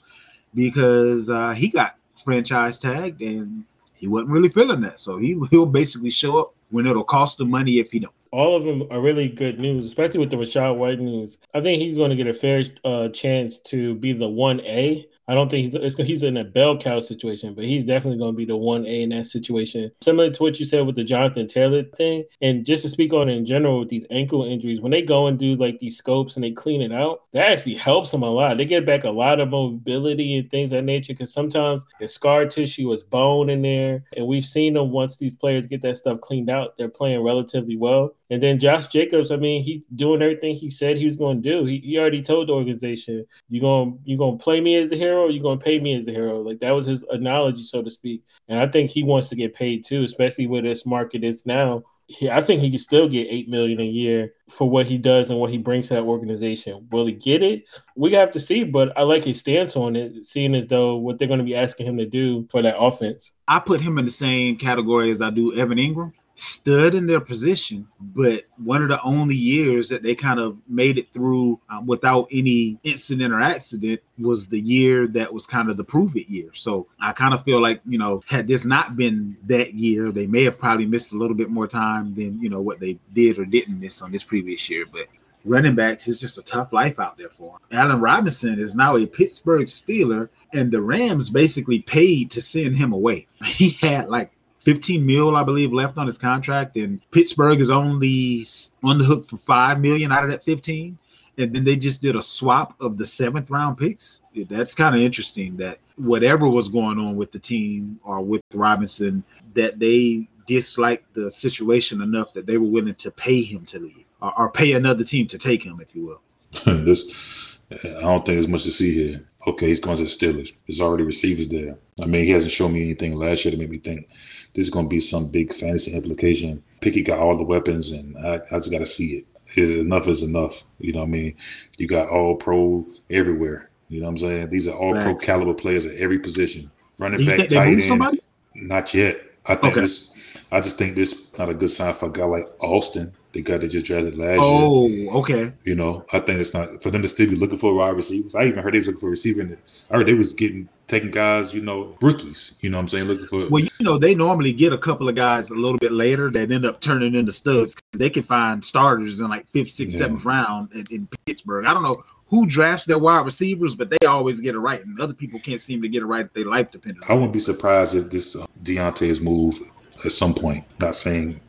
because uh, he got franchise tagged and he wasn't really feeling that. So he he'll basically show up when it'll cost him money if he don't.
all of them are really good news, especially with the Rachaad White news. I think he's going to get a fair uh, chance to be the one A. I don't think he's, he's in a bell cow situation, but he's definitely going to be the one A in that situation. Similar to what you said with the Jonathan Taylor thing, and just to speak on in general with these ankle injuries, when they go and do like these scopes and they clean it out, that actually helps them a lot. They get back a lot of mobility and things that nature because sometimes the scar tissue is bone in there, and we've seen them once these players get that stuff cleaned out, they're playing relatively well. And then Josh Jacobs, I mean, he doing everything he said he was going to do. He, he already told the organization, "You going you going to play me as the hero, or you going to pay me as the hero." Like that was his analogy, so to speak. And I think he wants to get paid too, especially where this market is now. He, I think he can still get eight million a year for what he does and what he brings to that organization. Will he get it? We have to see. But I like his stance on it, seeing as though what they're going to be asking him to do for that offense.
I put him in the same category as I do Evan Ingram. Stood in their position, but one of the only years that they kind of made it through um, without any incident or accident was the year that was kind of the prove it year. So I kind of feel like, you know, had this not been that year, they may have probably missed a little bit more time than, you know, what they did or didn't miss on this previous year. But running backs is just a tough life out there for him. Allen Robinson is now a Pittsburgh Steeler, and the Rams basically paid to send him away. He had like 15 mil, I believe, left on his contract, and Pittsburgh is only on the hook for five million out of that 15. And then they just did a swap of the seventh round picks. That's kind of interesting that whatever was going on with the team or with Robinson, that they disliked the situation enough that they were willing to pay him to leave or, or pay another team to take him, if you will.
this, I don't think there's much to see here. Okay, he's going to the Steelers. There's already receivers there. I mean, he hasn't shown me anything last year to make me think this is going to be some big fantasy implication. Picky got all the weapons, and I, I just got to see it. Enough is enough. You know what I mean? You got all pro everywhere. You know what I'm saying? These are all pro caliber players at every position. Running back, tight end.
somebody?
Not yet. I think
Okay.
this. I just think this not a good sign for a guy like Austin, the guy that just drafted last year.
Oh, okay.
You know, I think it's not for them to still be looking for wide receivers. I even heard they was looking for receiving. I heard they was getting taking guys, you know, rookies. You know what I'm saying? Looking for
Well, you know, they normally get a couple of guys a little bit later that end up turning into studs. They can find starters in like fifth, sixth,
Yeah.
seventh round in, in Pittsburgh. I don't know who drafts their wide receivers, but they always get it right, and other people can't seem to get it right if their life depends.
I wouldn't be surprised if this uh, Diontae's move at some point. Not saying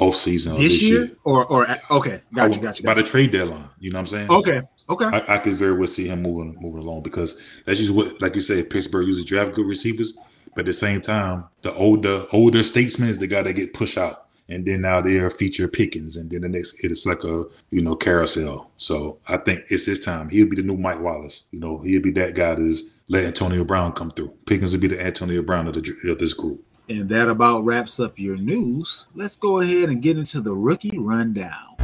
off season
This,
this,
year,
year.
or or okay, gotcha,
would-
gotcha,
By the trade deadline, you know what I'm saying?
Okay, okay.
I, I could very well see him moving moving along because that's just what, like you said, Pittsburgh usually draft good receivers, but at the same time, the older older statesman is the guy that get pushed out, and then now they are feature Pickens, and then the next it's like a you know carousel. So I think it's his time. He'll be the new Mike Wallace. You know, he'll be that guy that's let Antonio Brown come through. Pickens will be the Antonio Brown of, the, of this group.
And that about wraps up your news. Let's go ahead and get into the rookie rundown.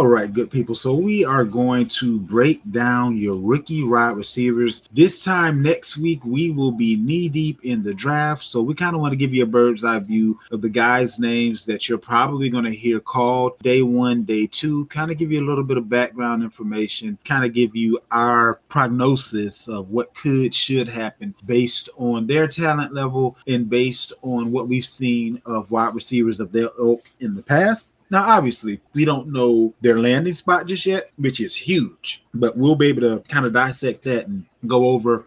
All right, good people. So we are going to break down your rookie wide receivers. This time next week, we will be knee deep in the draft. So we kind of want to give you a bird's eye view of the guys' names that you're probably going to hear called day one, day two, kind of give you a little bit of background information, kind of give you our prognosis of what could, should happen based on their talent level and based on what we've seen of wide receivers of their ilk in the past. Now, obviously, we don't know their landing spot just yet, which is huge, but we'll be able to kind of dissect that and go over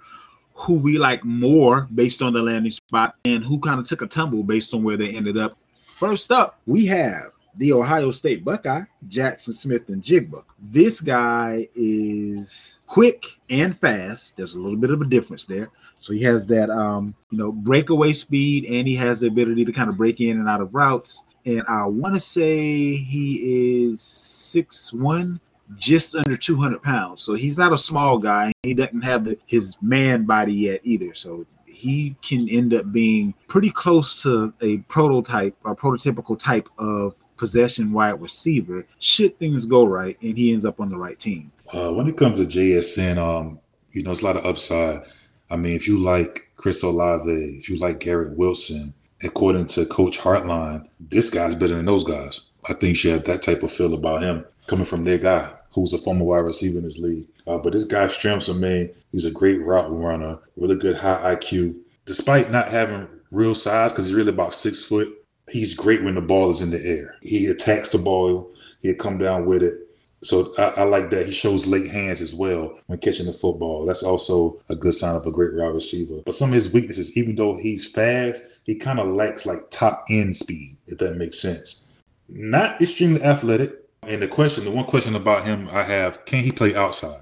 who we like more based on the landing spot and who kind of took a tumble based on where they ended up. First up, we have the Ohio State Buckeye, Jaxon Smith-Njigba. This guy is quick and fast. There's a little bit of a difference there. So he has that um, you know, breakaway speed and he has the ability to kind of break in and out of routes and I want to say he is six one, just under 200 pounds. So he's not a small guy. He doesn't have the, his man body yet either. So he can end up being pretty close to a prototype or prototypical type of possession wide receiver should things go right and he ends up on the right team.
Uh, when it comes to JSN, um, you know, it's a lot of upside. I mean, if you like Chris Olave, if you like Garrett Wilson, according to Coach Hartline, this guy's better than those guys. I think she had that type of feel about him coming from their guy, who's a former wide receiver in this league. Uh, but this guy I mean, he's a great route runner, really good high IQ. Despite not having real size, because he's really about six foot, he's great when the ball is in the air. He attacks the ball, he'll come down with it. So I, I, like that. He shows late hands as well when catching the football. That's also a good sign of a great wide receiver. But some of his weaknesses, even though he's fast, he kind of lacks like top end speed, if that makes sense. Not extremely athletic. And the question, the one question about him I have, can he play outside?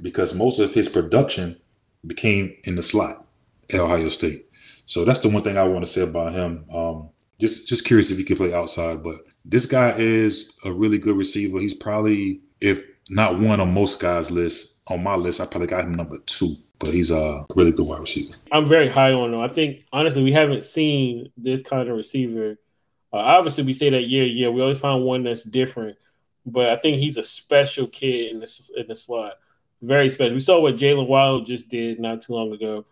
Because most of his production became in the slot at Ohio State. So that's the one thing I want to say about him. Um, just just curious if he could play outside, but this guy is a really good receiver. He's probably, if not one on most guys' list, on my list, I probably got him number two. But he's a really good wide receiver.
I'm very high on him. I think honestly, we haven't seen this kind of receiver. Uh, obviously, we say that year to year. We always find one that's different, but I think he's a special kid in this in the slot. Very special. We saw what Jaylen Waddle just did not too long ago.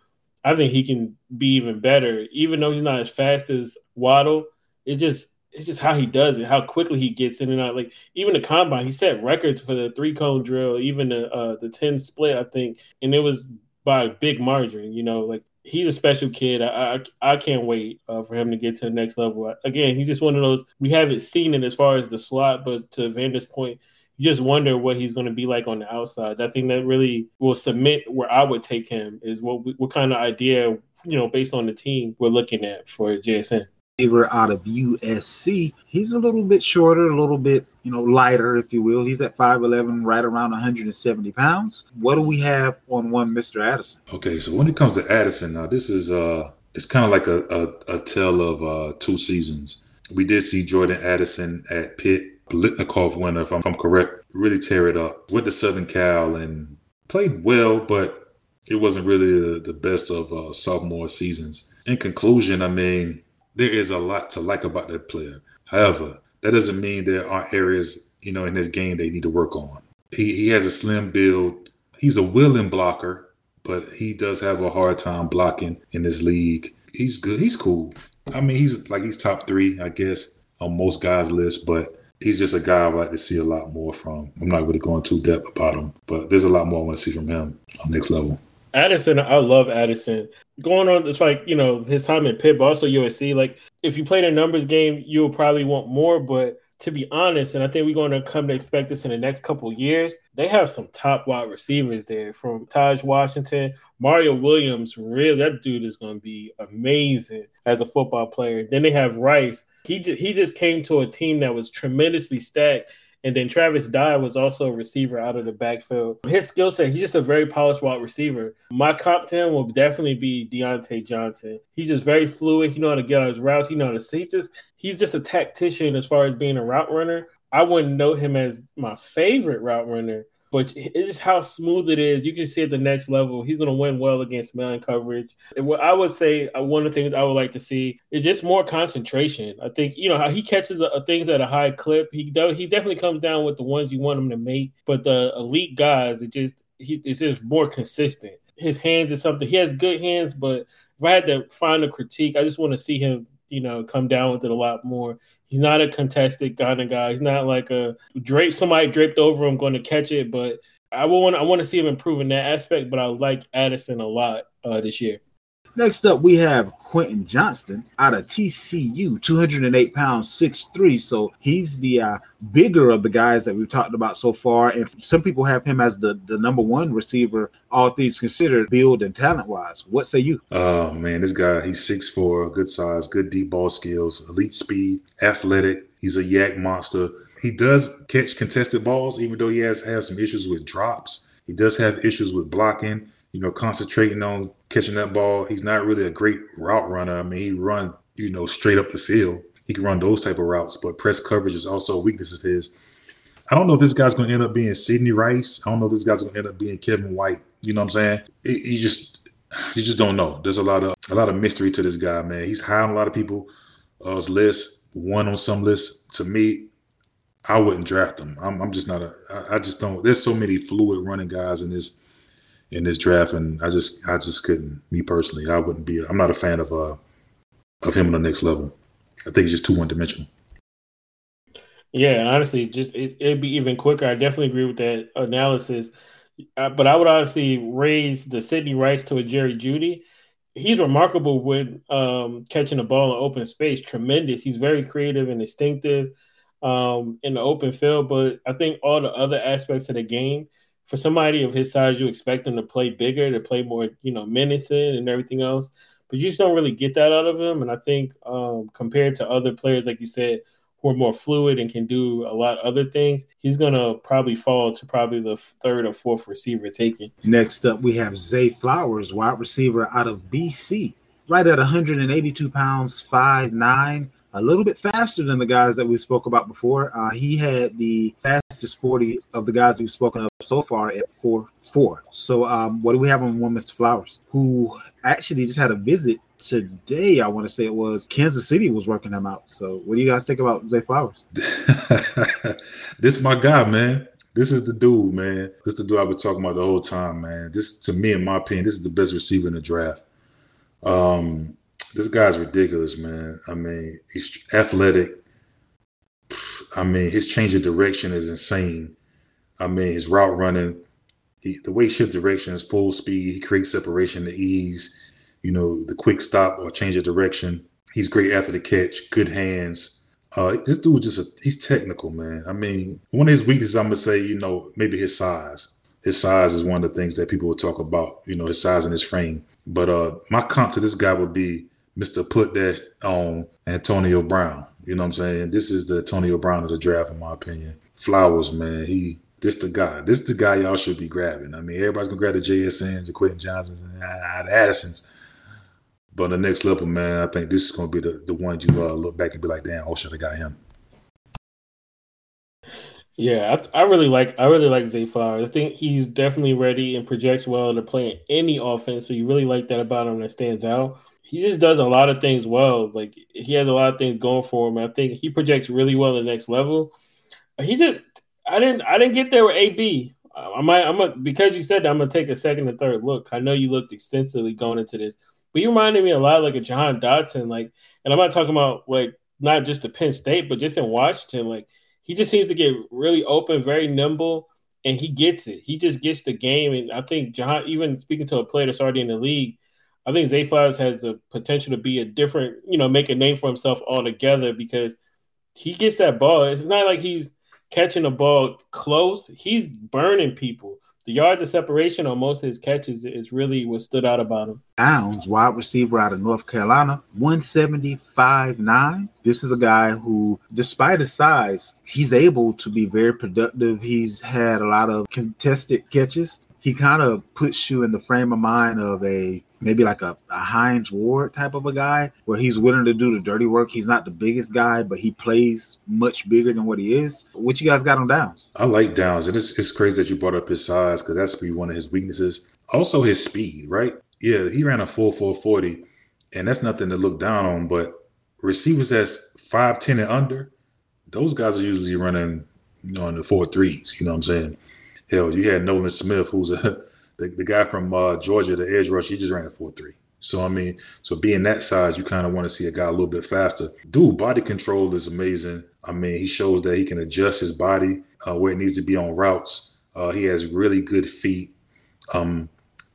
I think he can be even better, even though he's not as fast as Waddle. It just it's just how he does it, how quickly he gets in and out. Like even the combine, he set records for the three cone drill, even the uh, the ten split, I think, and it was by a big margin. You know, like he's a special kid. I I, I can't wait uh, for him to get to the next level. Again, he's just one of those we haven't seen it as far as the slot, but to Vander's point, you just wonder what he's going to be like on the outside. I think that really will submit where I would take him is what what kind of idea you know based on the team we're looking at for JSN
out of USC. He's a little bit shorter, a little bit, you know, lighter, if you will. He's at 5'11, right around 170 pounds. What do we have on one Mr. Addison?
Okay, so when it comes to Addison, now this is uh it's kind of like a, a, a tale of uh two seasons. We did see Jordan Addison at Pitt, Biletnikoff winner, if I'm, if I'm correct, really tear it up. Went to Southern Cal and played well, but it wasn't really the, the best of uh, sophomore seasons. In conclusion, I mean, there is a lot to like about that player. However, that doesn't mean there aren't areas, you know, in his game they need to work on. He he has a slim build. He's a willing blocker, but he does have a hard time blocking in this league. He's good. He's cool. I mean, he's like he's top three, I guess, on most guys' list, but he's just a guy I'd like to see a lot more from. I'm not really going too depth about him, but there's a lot more I want to see from him on next level.
Addison, I love Addison. Going on, it's like you know his time in Pitt, but also USC. Like if you played a numbers game, you'll probably want more. But to be honest, and I think we're going to come to expect this in the next couple years. They have some top wide receivers there, from Taj Washington, Mario Williams. Really, that dude is going to be amazing as a football player. Then they have Rice. He just, he just came to a team that was tremendously stacked and then Travis Dye was also a receiver out of the backfield. His skill set, he's just a very polished wide receiver. My comp to him will definitely be Diontae Johnson. He's just very fluid. He know how to get on his routes. He know how to see. Just he's just a tactician as far as being a route runner. I wouldn't know him as my favorite route runner, but it's just how smooth it is. You can see at the next level, he's going to win well against man coverage. And what I would say, uh, one of the things I would like to see is just more concentration. I think you know how he catches uh, things at a high clip. He. He definitely comes down with the ones you want him to make, but the elite guys, it just he it's just more consistent. His hands is something. He has good hands, but if I had to find a critique, I just want to see him, you know, come down with it a lot more. He's not a contested kind of guy. He's not like a drape somebody draped over him going to catch it. But I want I want to see him improve in that aspect. But I like Addison a lot uh, this year.
Next up, we have Quentin Johnston out of TCU, 208 pounds, 6'3. So he's the uh, bigger of the guys that we've talked about so far. And some people have him as the, the number one receiver, all things considered, build and talent wise. What say you?
Oh, man, this guy, he's 6'4, good size, good deep ball skills, elite speed, athletic. He's a yak monster. He does catch contested balls, even though he has have some issues with drops. He does have issues with blocking you know, concentrating on catching that ball. He's not really a great route runner. I mean, he run, you know, straight up the field. He can run those type of routes, but press coverage is also a weakness of his. I don't know if this guy's going to end up being Sidney Rice. I don't know if this guy's going to end up being Kevin White. You know what I'm saying? It, you just, you just don't know. There's a lot of a lot of mystery to this guy, man. He's high on a lot of people's uh, lists. One on some lists. To me, I wouldn't draft him. I'm, I'm just not a. I, I just don't. There's so many fluid running guys in this in this draft, and I just I just couldn't. Me personally, I wouldn't be. I'm not a fan of uh of him on the next level. I think he's just too one dimensional.
Yeah, and honestly, just it, would be even quicker. I definitely agree with that analysis. Uh, but I would obviously raise the Sidney Rice to a Jerry Jeudy. He's remarkable with um, catching the ball in open space. Tremendous. He's very creative and instinctive um, in the open field. But I think all the other aspects of the game for somebody of his size, you expect him to play bigger, to play more, you know, menacing and everything else. But you just don't really get that out of him. And I think um, compared to other players, like you said, who are more fluid and can do a lot of other things, he's gonna probably fall to probably the third or fourth receiver taken.
Next up, we have Zay Flowers, wide receiver out of BC, right at 182 pounds, five nine a little bit faster than the guys that we spoke about before. Uh, he had the fastest 40 of the guys we've spoken of so far at 4 4. So, um, what do we have on one, Mr. Flowers, who actually just had a visit today? I want to say it was Kansas City was working him out. So, what do you guys think about Zay Flowers?
this is my guy, man. This is the dude, man. This is the dude I've been talking about the whole time, man. This, to me, in my opinion, this is the best receiver in the draft. Um, this guy's ridiculous, man. I mean, he's athletic. I mean, his change of direction is insane. I mean, his route running, he, the way he shifts direction is full speed. He creates separation, the ease, you know, the quick stop or change of direction. He's great after the catch, good hands. Uh, this dude just a, he's technical, man. I mean, one of his weaknesses, I'm gonna say, you know, maybe his size. His size is one of the things that people will talk about, you know, his size and his frame. But uh, my comp to this guy would be Mr. Put that on Antonio Brown. You know what I'm saying? This is the Antonio Brown of the draft, in my opinion. Flowers, man, he this the guy. This the guy y'all should be grabbing. I mean, everybody's gonna grab the JSNs, the Quentin Johnsons, and the Addisons. But on the next level, man, I think this is gonna be the, the one you uh, look back and be like, damn, oh should have got him.
Yeah, I, I, really like I really like Zay Flowers. I think he's definitely ready and projects well to play in any offense. So you really like that about him that stands out he just does a lot of things well. Like he has a lot of things going for him. I think he projects really well the next level. He just I didn't I didn't get there with AB. I might I'm a, because you said that I'm gonna take a second and third look. I know you looked extensively going into this, but you reminded me a lot like a Jahan Dotson. Like, and I'm not talking about like not just the Penn State, but just in Washington. Like he just seems to get really open, very nimble, and he gets it. He just gets the game. And I think Jahan, even speaking to a player that's already in the league, I think Zay Flowers has the potential to be a different, you know, make a name for himself altogether because he gets that ball. It's not like he's catching a ball close. He's burning people. The yards of separation on most of his catches is really what stood out about him.
Downs, wide receiver out of North Carolina, 175 9. This is a guy who, despite his size, he's able to be very productive. He's had a lot of contested catches he kind of puts you in the frame of mind of a maybe like a, a Hines Ward type of a guy where he's willing to do the dirty work. He's not the biggest guy, but he plays much bigger than what he is. What you guys got on Downs?
I like Downs, and it's, it's crazy that you brought up his size because that's be one of his weaknesses. Also, his speed, right? Yeah, he ran a full 440, and that's nothing to look down on. But receivers that's 5'10 and under, those guys are usually running you know, in the four threes. You know what I'm saying? Hell, you had Nolan Smith, who's a the, the guy from uh, Georgia, the edge rush. He just ran a four three. So I mean, so being that size, you kind of want to see a guy a little bit faster. Dude, body control is amazing. I mean, he shows that he can adjust his body uh, where it needs to be on routes. Uh, he has really good feet. Um,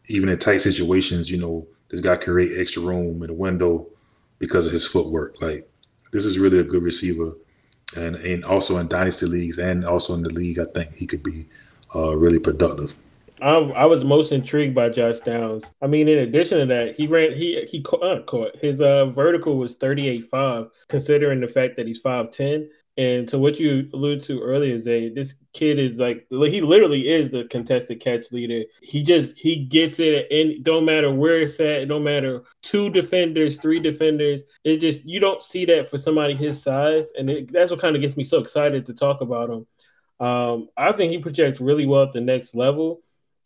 even in tight situations, you know, this guy create extra room in a window because of his footwork. Like this is really a good receiver, and and also in dynasty leagues and also in the league, I think he could be uh, really productive.
I, I, was most intrigued by Josh Downs. I mean, in addition to that, he ran he he caught, uh, caught his uh vertical was thirty eight five, considering the fact that he's five ten. And to what you alluded to earlier, Zay, this kid is like he literally is the contested catch leader. He just he gets it, and don't matter where it's at, don't matter two defenders, three defenders. It just you don't see that for somebody his size, and it, that's what kind of gets me so excited to talk about him. Um, I think he projects really well at the next level.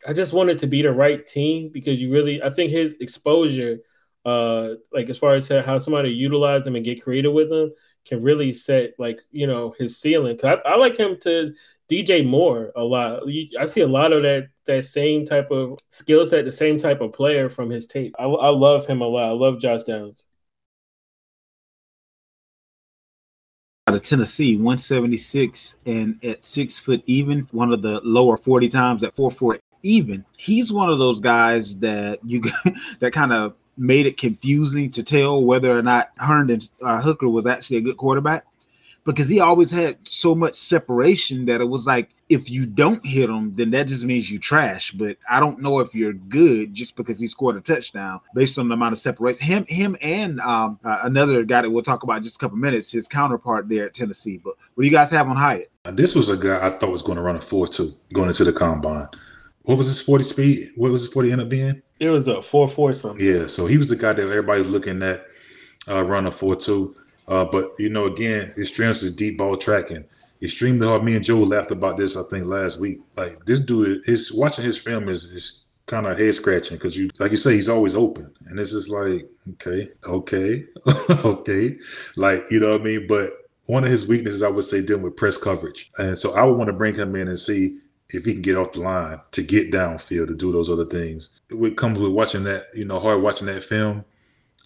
I just wanted to be the right team because you really, I think his exposure, uh, like as far as how somebody utilize him and get creative with him, can really set like you know his ceiling. Cause I, I like him to DJ Moore a lot. I see a lot of that that same type of skill set, the same type of player from his tape. I, I love him a lot. I love Josh Downs.
out of Tennessee, 176 and at six foot even, one of the lower 40 times at four four even. He's one of those guys that you that kind of made it confusing to tell whether or not Hendon uh, Hooker was actually a good quarterback because he always had so much separation that it was like if you don't hit him, then that just means you trash. But I don't know if you're good just because he scored a touchdown based on the amount of separation. Him, him, and um, uh, another guy that we'll talk about just a couple minutes, his counterpart there at Tennessee. But what do you guys have on Hyatt?
This was a guy I thought was going to run a four-two going into the combine. What was his forty speed? What was his forty end up being?
It was a four-four something.
Yeah, so he was the guy that everybody's looking at uh, run a four-two. Uh, but you know, again, his strengths is deep ball tracking extremely hard. Me and Joe laughed about this, I think, last week. Like this dude, his watching his film is, is kind of head scratching because you, like you say, he's always open, and it's just like, okay, okay, okay, like you know what I mean. But one of his weaknesses, I would say, dealing with press coverage, and so I would want to bring him in and see if he can get off the line to get downfield to do those other things. It comes with watching that, you know, hard watching that film,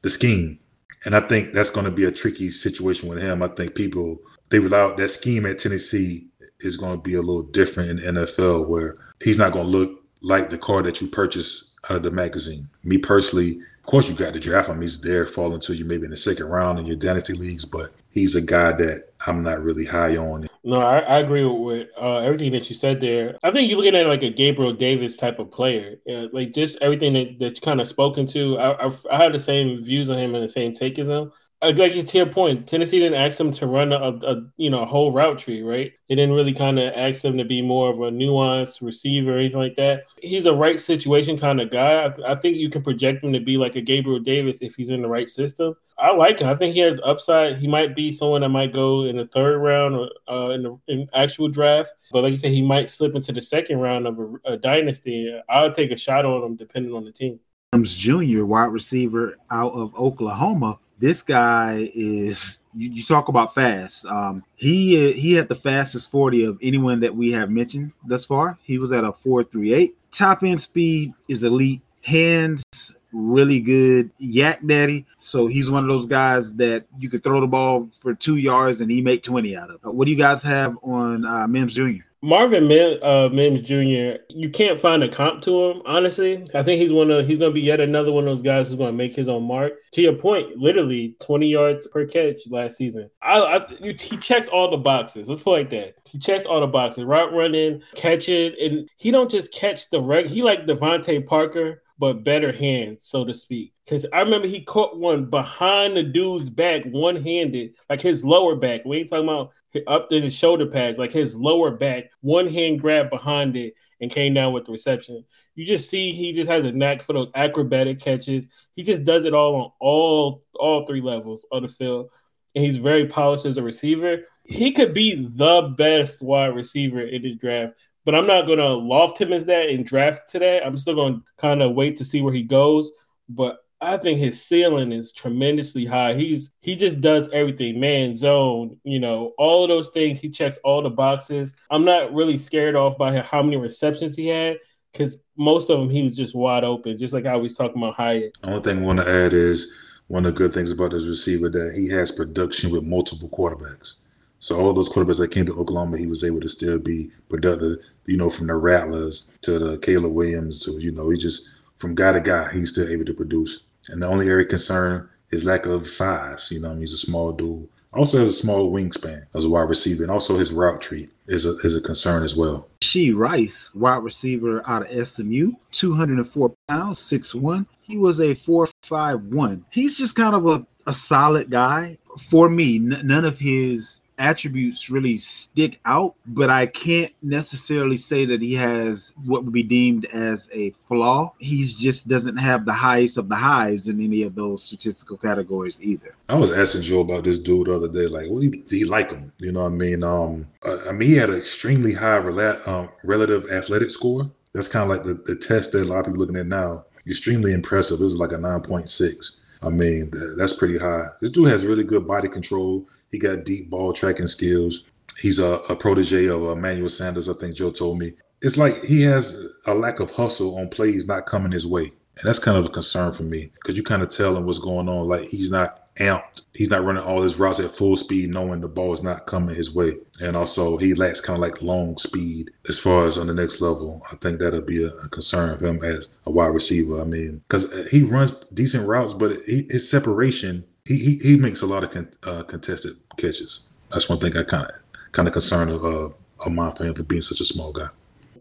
the scheme. And I think that's going to be a tricky situation with him. I think people they without that scheme at Tennessee is going to be a little different in the NFL where he's not going to look like the car that you purchase out of the magazine. Me personally, of course, you got to draft him. He's there falling to you maybe in the second round in your dynasty leagues, but he's a guy that I'm not really high on.
No, I, I agree with uh, everything that you said there. I think you're looking at like a Gabriel Davis type of player, uh, like just everything that, that you kind of spoken to. I, I, I have the same views on him and the same take as him like to your point, Tennessee didn't ask them to run a, a you know a whole route tree, right? They didn't really kind of ask them to be more of a nuanced receiver or anything like that. He's a right situation kind of guy. I, I, think you can project him to be like a Gabriel Davis if he's in the right system. I like him. I think he has upside. He might be someone that might go in the third round or uh, in the in actual draft. But like you said, he might slip into the second round of a, a dynasty. I'll take a shot on him depending on the team.
Jr., wide receiver out of Oklahoma this guy is you, you talk about fast. Um, he he had the fastest 40 of anyone that we have mentioned thus far. He was at a 438. Top end speed is elite. Hands really good. yak daddy. So he's one of those guys that you could throw the ball for two yards and he make 20 out of. What do you guys have on uh, Mims Jr.?
Marvin Mim, uh, Mims Jr. You can't find a comp to him. Honestly, I think he's one of he's going to be yet another one of those guys who's going to make his own mark. To your point, literally 20 yards per catch last season. I, I you, he checks all the boxes. Let's put like that. He checks all the boxes. Route running, catching, and he don't just catch the reg. He like DeVante Parker but better hands, so to speak. Because I remember he caught one behind the dude's back, one handed, like his lower back. We ain't talking about up to his shoulder pads, like his lower back, one hand grab behind it, and came down with the reception. You just see he just has a knack for those acrobatic catches. He just does it all on all all three levels of the field, and he's very polished as a receiver. He could be the best wide receiver in the draft but I'm not to loft him as that in draft today. I'm still to kind of wait to see where he goes. But I think his ceiling is tremendously high. He's he just does everything, man, zone, you know, all of those things. He checks all the boxes. I'm not really scared off by how many receptions he had because most of them he was just wide open, just like I was talking about Hyatt.
The only thing I want to add is one of the good things about this receiver that he has production with multiple quarterbacks. So all those quarterbacks that came to Oklahoma, he was able to still be productive. You know, from the Rattlers to the Caleb Williams to you know, he just from guy to guy, he's still able to produce. And the only area concern is lack of size. You know, he's a small dude. Also has a small wingspan as a wide receiver, and also his route tree is a is a concern as well.
She Rice, wide receiver out of SMU, 204 pounds, 6'1. He was a 4'5'1. He's just kind of a, a solid guy. For me, n- none of his attributes really stick out, but I can't necessarily say that he has what would be deemed as a flaw. He just doesn't have the highest of the highs in any of those statistical categories either.
I was asking Joe about this dude the other day, like, what do do you like him? You know what I mean? Um, I mean, he had an extremely high rela- um, relative athletic score. That's kind of like the, the test that a lot of people looking at now. Extremely impressive. It was like a 9.6. I mean, that's pretty high. This dude has really good body control. He got deep ball tracking skills. He's a, a protege of uh, Emmanuel Sanders, I think Joe told me. It's like he has a lack of hustle on plays not coming his way. And that's kind of a concern for me because you kind of tell him what's going on. Like he's not amped. He's not running all his routes at full speed, knowing the ball is not coming his way. And also, he lacks kind of like long speed as far as on the next level. I think that'll be a, concern for him as a wide receiver. I mean, because he runs decent routes, but his separation he he, makes a lot of con, uh, contested catches. That's one thing I kind of kind of concerned of uh, of mine for him for being such a small guy.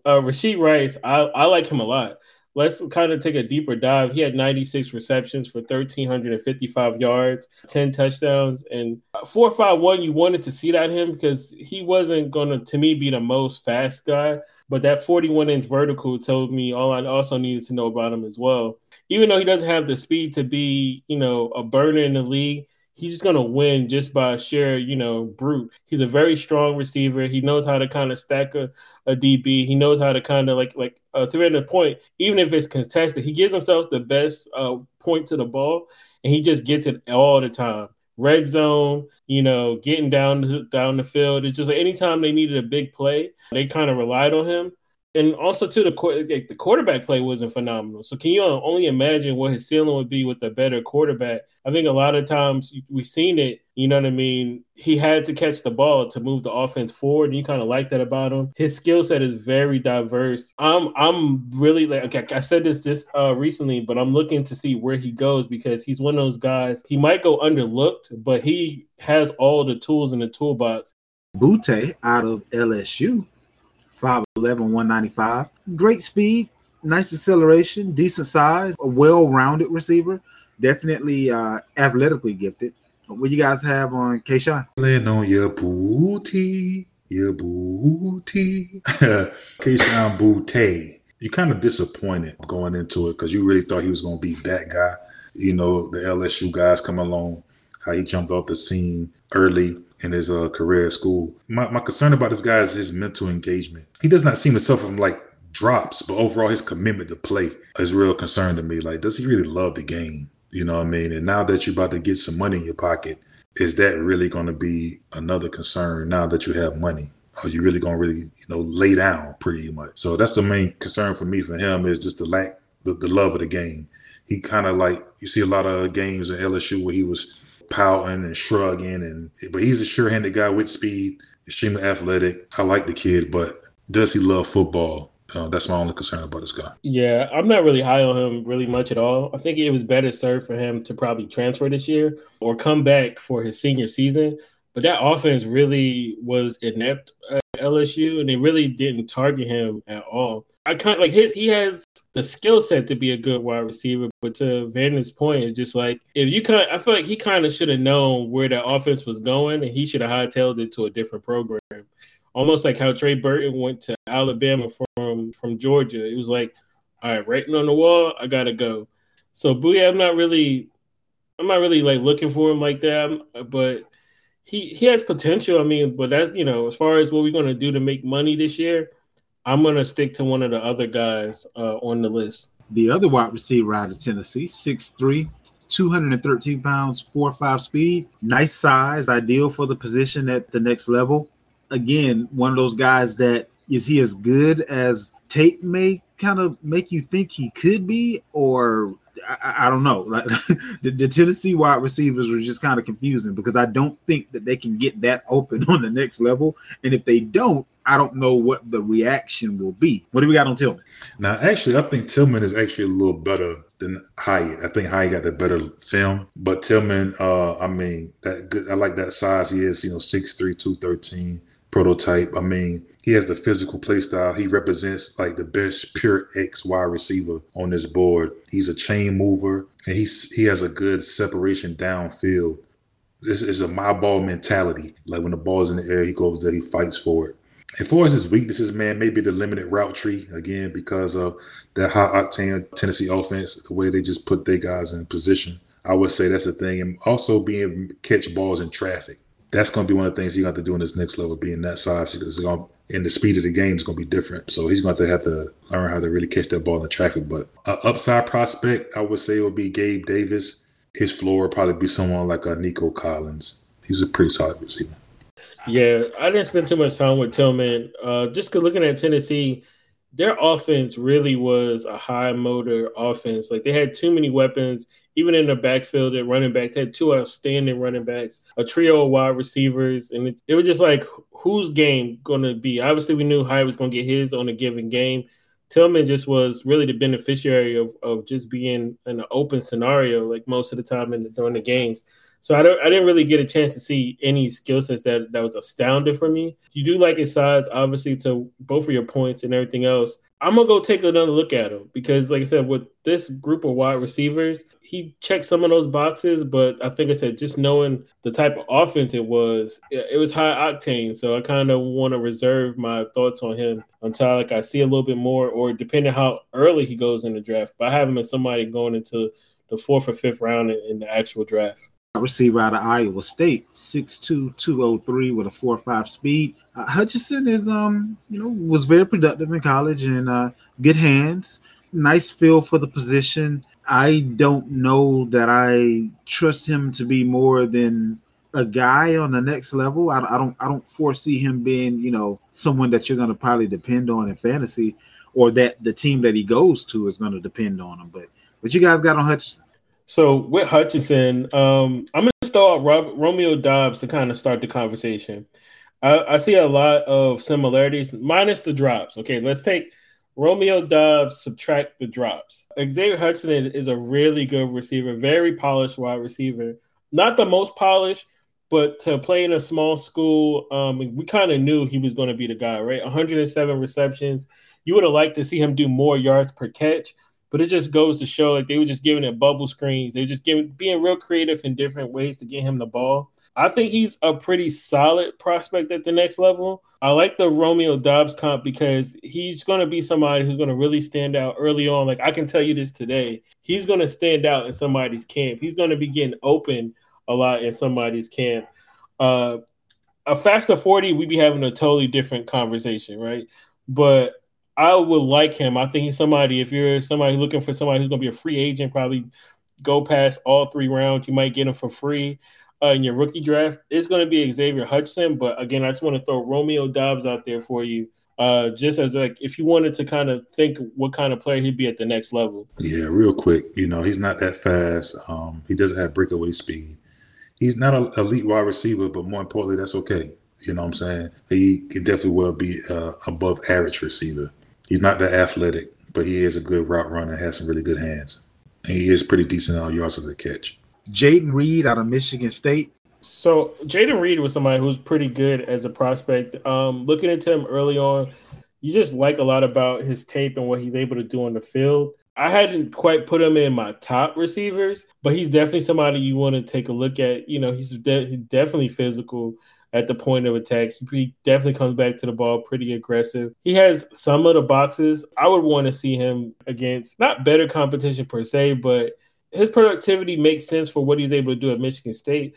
Uh, Rashee Rice, I, I like him a lot. Let's kind of take a deeper dive. He had 96 receptions for 1,355 yards, 10 touchdowns, and 451. You wanted to see that him because he wasn't going to, to me, be the most fast guy. But that 41 inch vertical told me all I also needed to know about him as well even though he doesn't have the speed to be, you know, a burner in the league, he's just gonna win just by sheer, you know, brute. He's a very strong receiver. He knows how to kind of stack a, a DB. He knows how to kind of like like uh, to end a point, even if it's contested, he gives himself the best uh, point to the ball, and he just gets it all the time. Red zone, you know, getting down down the field. It's just like anytime they needed a big play, they kind of relied on him and also too the the quarterback play wasn't phenomenal. So can you only imagine what his ceiling would be with a better quarterback? I think a lot of times we've seen it. You know what I mean? He had to catch the ball to move the offense forward, and you kind of like that about him. His skill set is very diverse. I'm I'm really like okay, I said this just uh, recently, but I'm looking to see where he goes because he's one of those guys. He might go underlooked, but he has all the tools in the toolbox.
Boutte out of LSU 5'11, 195. Great speed, nice acceleration, decent size, a well rounded receiver. Definitely uh, athletically gifted. What you guys have on Kayshon?
Land on your booty, your booty. Kayshon Boutte. You're kind of disappointed going into it because you really thought he was going to be that guy. You know, the LSU guys come along, how he jumped off the scene early in his uh, career at school. My, my concern about this guy is his mental engagement. He does not seem to suffer from like drops, but overall his commitment to play is real concern to me. Like, does he really love the game? You know what I mean? And now that you're about to get some money in your pocket, is that really going to be another concern now that you have money? Are you really going to really, you know, lay down pretty much? So that's the main concern for me for him is just the lack, the, the love of the game. He kind of like, you see a lot of games in LSU where he was pouting and shrugging, and but he's a sure-handed guy with speed, extremely athletic. I like the kid, but does he love football? Uh, that's my only concern about this guy.
Yeah, I'm not really high on him really much at all. I think it was better served for him to probably transfer this year or come back for his senior season. But that offense really was inept at LSU, and they really didn't target him at all. I kind of like his he has the skill set to be a good wide receiver, but to Vander's point, it's just like if you kind, of, I feel like he kind of should have known where the offense was going, and he should have hightailed it to a different program. almost like how Trey Burton went to Alabama from from Georgia. It was like, all right, writing on the wall, I gotta go. So Booyah, I'm not really, I'm not really like looking for him like that, but he he has potential. I mean, but that you know, as far as what we're gonna do to make money this year, I'm gonna stick to one of the other guys uh, on the list.
The other wide receiver out of Tennessee, 6'3", 213 pounds, 4-5 speed. Nice size, ideal for the position at the next level. Again, one of those guys that is he as good as tape may kind of make you think he could be, or I, I don't know. Like the, the, Tennessee wide receivers were just kind of confusing because I don't think that they can get that open on the next level. And if they don't, I don't know what the reaction will be. What do we got on Tillman?
Now, actually, I think Tillman is actually a little better than Hyatt. I think Hyatt got the better film, but Tillman, uh, I mean, that good. I like that size. He is, you know, 6'3", 213 prototype. I mean, he has the physical play style. He represents like the best pure X Y receiver on this board. He's a chain mover and he's he has a good separation downfield. This is a my ball mentality. Like when the ball's in the air, he goes there, he fights for it. As far as his weaknesses, man, maybe the limited route tree again because of that high octane Tennessee offense, the way they just put their guys in position. I would say that's a thing, and also being catch balls in traffic that's going to be one of the things he's going to do in this next level, being that size. Because going and the speed of the game is going to be different. So he's going to have to learn how to really catch that ball in the traffic. But uh, upside prospect, I would say, would be Gabe Davis. His floor would probably be someone like a Nico Collins. He's a pretty solid receiver.
Yeah, I didn't spend too much time with Tillman. Uh, just looking at Tennessee, their offense really was a high motor offense. Like they had too many weapons even in the backfield at running back, they had two outstanding running backs, a trio of wide receivers, and it, it was just like whose game going to be. Obviously, we knew Hyde was going to get his on a given game. Tillman just was really the beneficiary of, of just being in an open scenario, like most of the time in the, during the games. So I don't, I didn't really get a chance to see any skill sets that that was astounding for me. You do like his size, obviously, to both of your points and everything else. I'm gonna go take another look at him because, like I said, with this group of wide receivers, he checked some of those boxes. But I think I said just knowing the type of offense it was, it was high octane. So I kind of want to reserve my thoughts on him until like I see a little bit more, or depending how early he goes in the draft. But I have him as somebody going into the fourth or fifth round in, in the actual draft
receiver out of Iowa State, 6'2", 203 with a 4.5 speed. Uh, Hutchinson is um, you know, was very productive in college and uh, good hands, nice feel for the position. I don't know that I trust him to be more than a guy on the next level. I, I don't I don't foresee him being, you know, someone that you're going to probably depend on in fantasy or that the team that he goes to is going to depend on him. But what you guys got on Hutchinson?
So with Hutchinson, um, I'm going to start Rob, Romeo Doubs to kind of start the conversation. I, I, see a lot of similarities, minus the drops. Okay, let's take Romeo Doubs, subtract the drops. Xavier Hutchinson is a really good receiver, very polished wide receiver. Not the most polished, but to play in a small school, um, we kind of knew he was going to be the guy, right? 107 receptions. You would have liked to see him do more yards per catch. But it just goes to show like they were just giving it bubble screens. They were just giving being real creative in different ways to get him the ball. I think he's a pretty solid prospect at the next level. I like the Romeo Doubs comp because he's going to be somebody who's going to really stand out early on. Like I can tell you this today, he's going to stand out in somebody's camp. He's going to be getting open a lot in somebody's camp. Uh, a faster 40, we'd be having a totally different conversation, right? But I would like him. I think he's somebody. If you're somebody looking for somebody who's going to be a free agent, probably go past all three rounds. You might get him for free uh, in your rookie draft. It's going to be Xavier Hutchinson, but again, I just want to throw Romeo Doubs out there for you, uh, just as like if you wanted to kind of think what kind of player he'd be at the next level.
Yeah, real quick. You know, he's not that fast. Um, he doesn't have breakaway speed. He's not an elite wide receiver, but more importantly, that's okay. You know what I'm saying? He can definitely well be uh, above average receiver. He's not that athletic, but he is a good route runner, has some really good hands. And he is pretty decent on yards of the catch.
Jayden Reed out of Michigan State.
So Jayden Reed was somebody who's pretty good as a prospect. Um, looking into him early on, you just like a lot about his tape and what he's able to do on the field. I hadn't quite put him in my top receivers, but he's definitely somebody you want to take a look at. You know, he's de- definitely physical. At the point of attack. He definitely comes back to the ball pretty aggressive. He has some of the boxes. I would want to see him against not better competition per se, but his productivity makes sense for what he's able to do at Michigan State.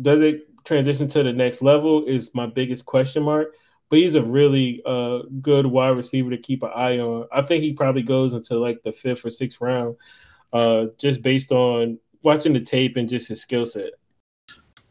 Does it transition to the next level? Is my biggest question mark. But he's a really uh, good wide receiver to keep an eye on. I think he probably goes into like the fifth or sixth round, uh, just based on watching the tape and just his skill set.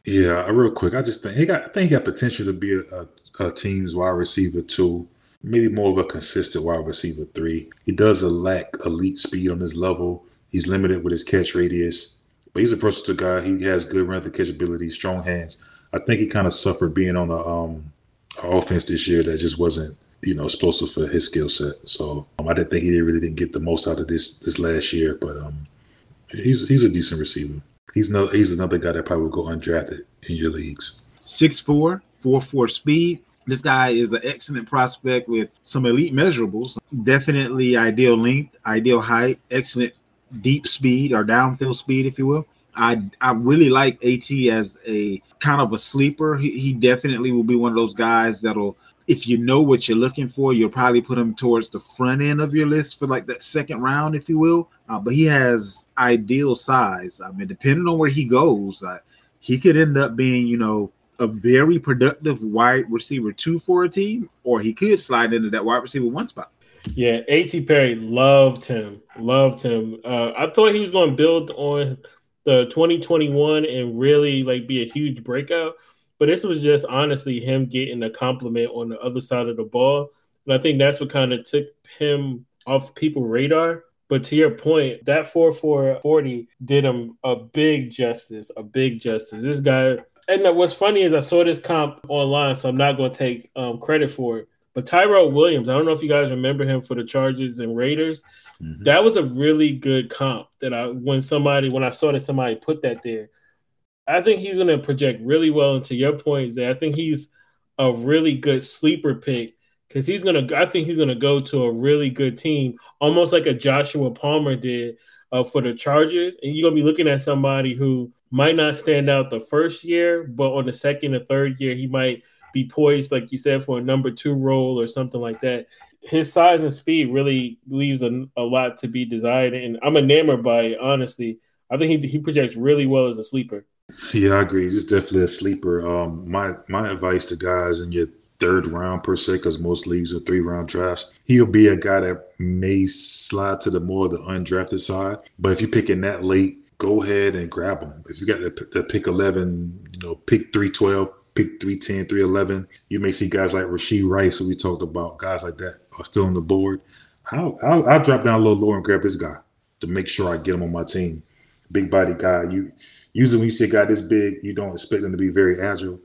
Yeah, real quick, I just think he got. I think he got potential to be a, a, a team's wide receiver two, Maybe more of a consistent wide receiver three. He does lack elite speed on his level. He's limited with his catch radius, but he's a versatile guy. He has good run the catch ability, strong hands. I think he kind of suffered being on a um, offense this year that just wasn't you know explosive for his skill set. So um, I didn't think he really didn't get the most out of this this last year, but um, he's he's a decent receiver. He's no he's another guy that probably will go undrafted in your leagues.
6'4, 4'4 speed. This guy is an excellent prospect with some elite measurables. Definitely ideal length, ideal height, excellent deep speed or downfield speed, if you will. I I really like AT as a kind of a sleeper. He, he definitely will be one of those guys that'll if you know what you're looking for, you'll probably put him towards the front end of your list for like that second round, if you will. Uh, but he has ideal size. I mean, depending on where he goes, uh, he could end up being, you know, a very productive wide receiver two for a team, or he could slide into that wide receiver one spot.
Yeah, A.T. Perry loved him, loved him. Uh, I thought he was going to build on the 2021 and really like be a huge breakout. But this was just honestly him getting a compliment on the other side of the ball. And I think that's what kind of took him off people's radar. But to your point, that 4 4 40 did him a big justice, a big justice. This guy, and what's funny is I saw this comp online, so I'm not going to take um, credit for it. But Tyrell Williams, I don't know if you guys remember him for the Chargers and Raiders. Mm-hmm. That was a really good comp that I when somebody when I saw that somebody put that there, I think he's going to project really well. And to your point, Zay, I think he's a really good sleeper pick because he's going to. I think he's going to go to a really good team, almost like a Joshua Palmer did uh, for the Chargers. And you're going to be looking at somebody who might not stand out the first year, but on the second or third year, he might be poised, like you said, for a number two role or something like that. His size and speed really leaves a, a lot to be desired, and I'm enamored by it. Honestly, I think he he projects really well as a sleeper.
Yeah, I agree. He's definitely a sleeper. Um, my my advice to guys in your third round per se, because most leagues are three round drafts. He'll be a guy that may slide to the more the undrafted side. But if you're picking that late, go ahead and grab him. If you got the, the pick 11, you know, pick 312, pick 310, 311, you may see guys like Rashee Rice, who we talked about, guys like that are still on the board. I'll, I'll, I'll drop down a little lower and grab this guy to make sure I get him on my team. Big body guy. You usually when you see a guy this big, you don't expect him to be very agile.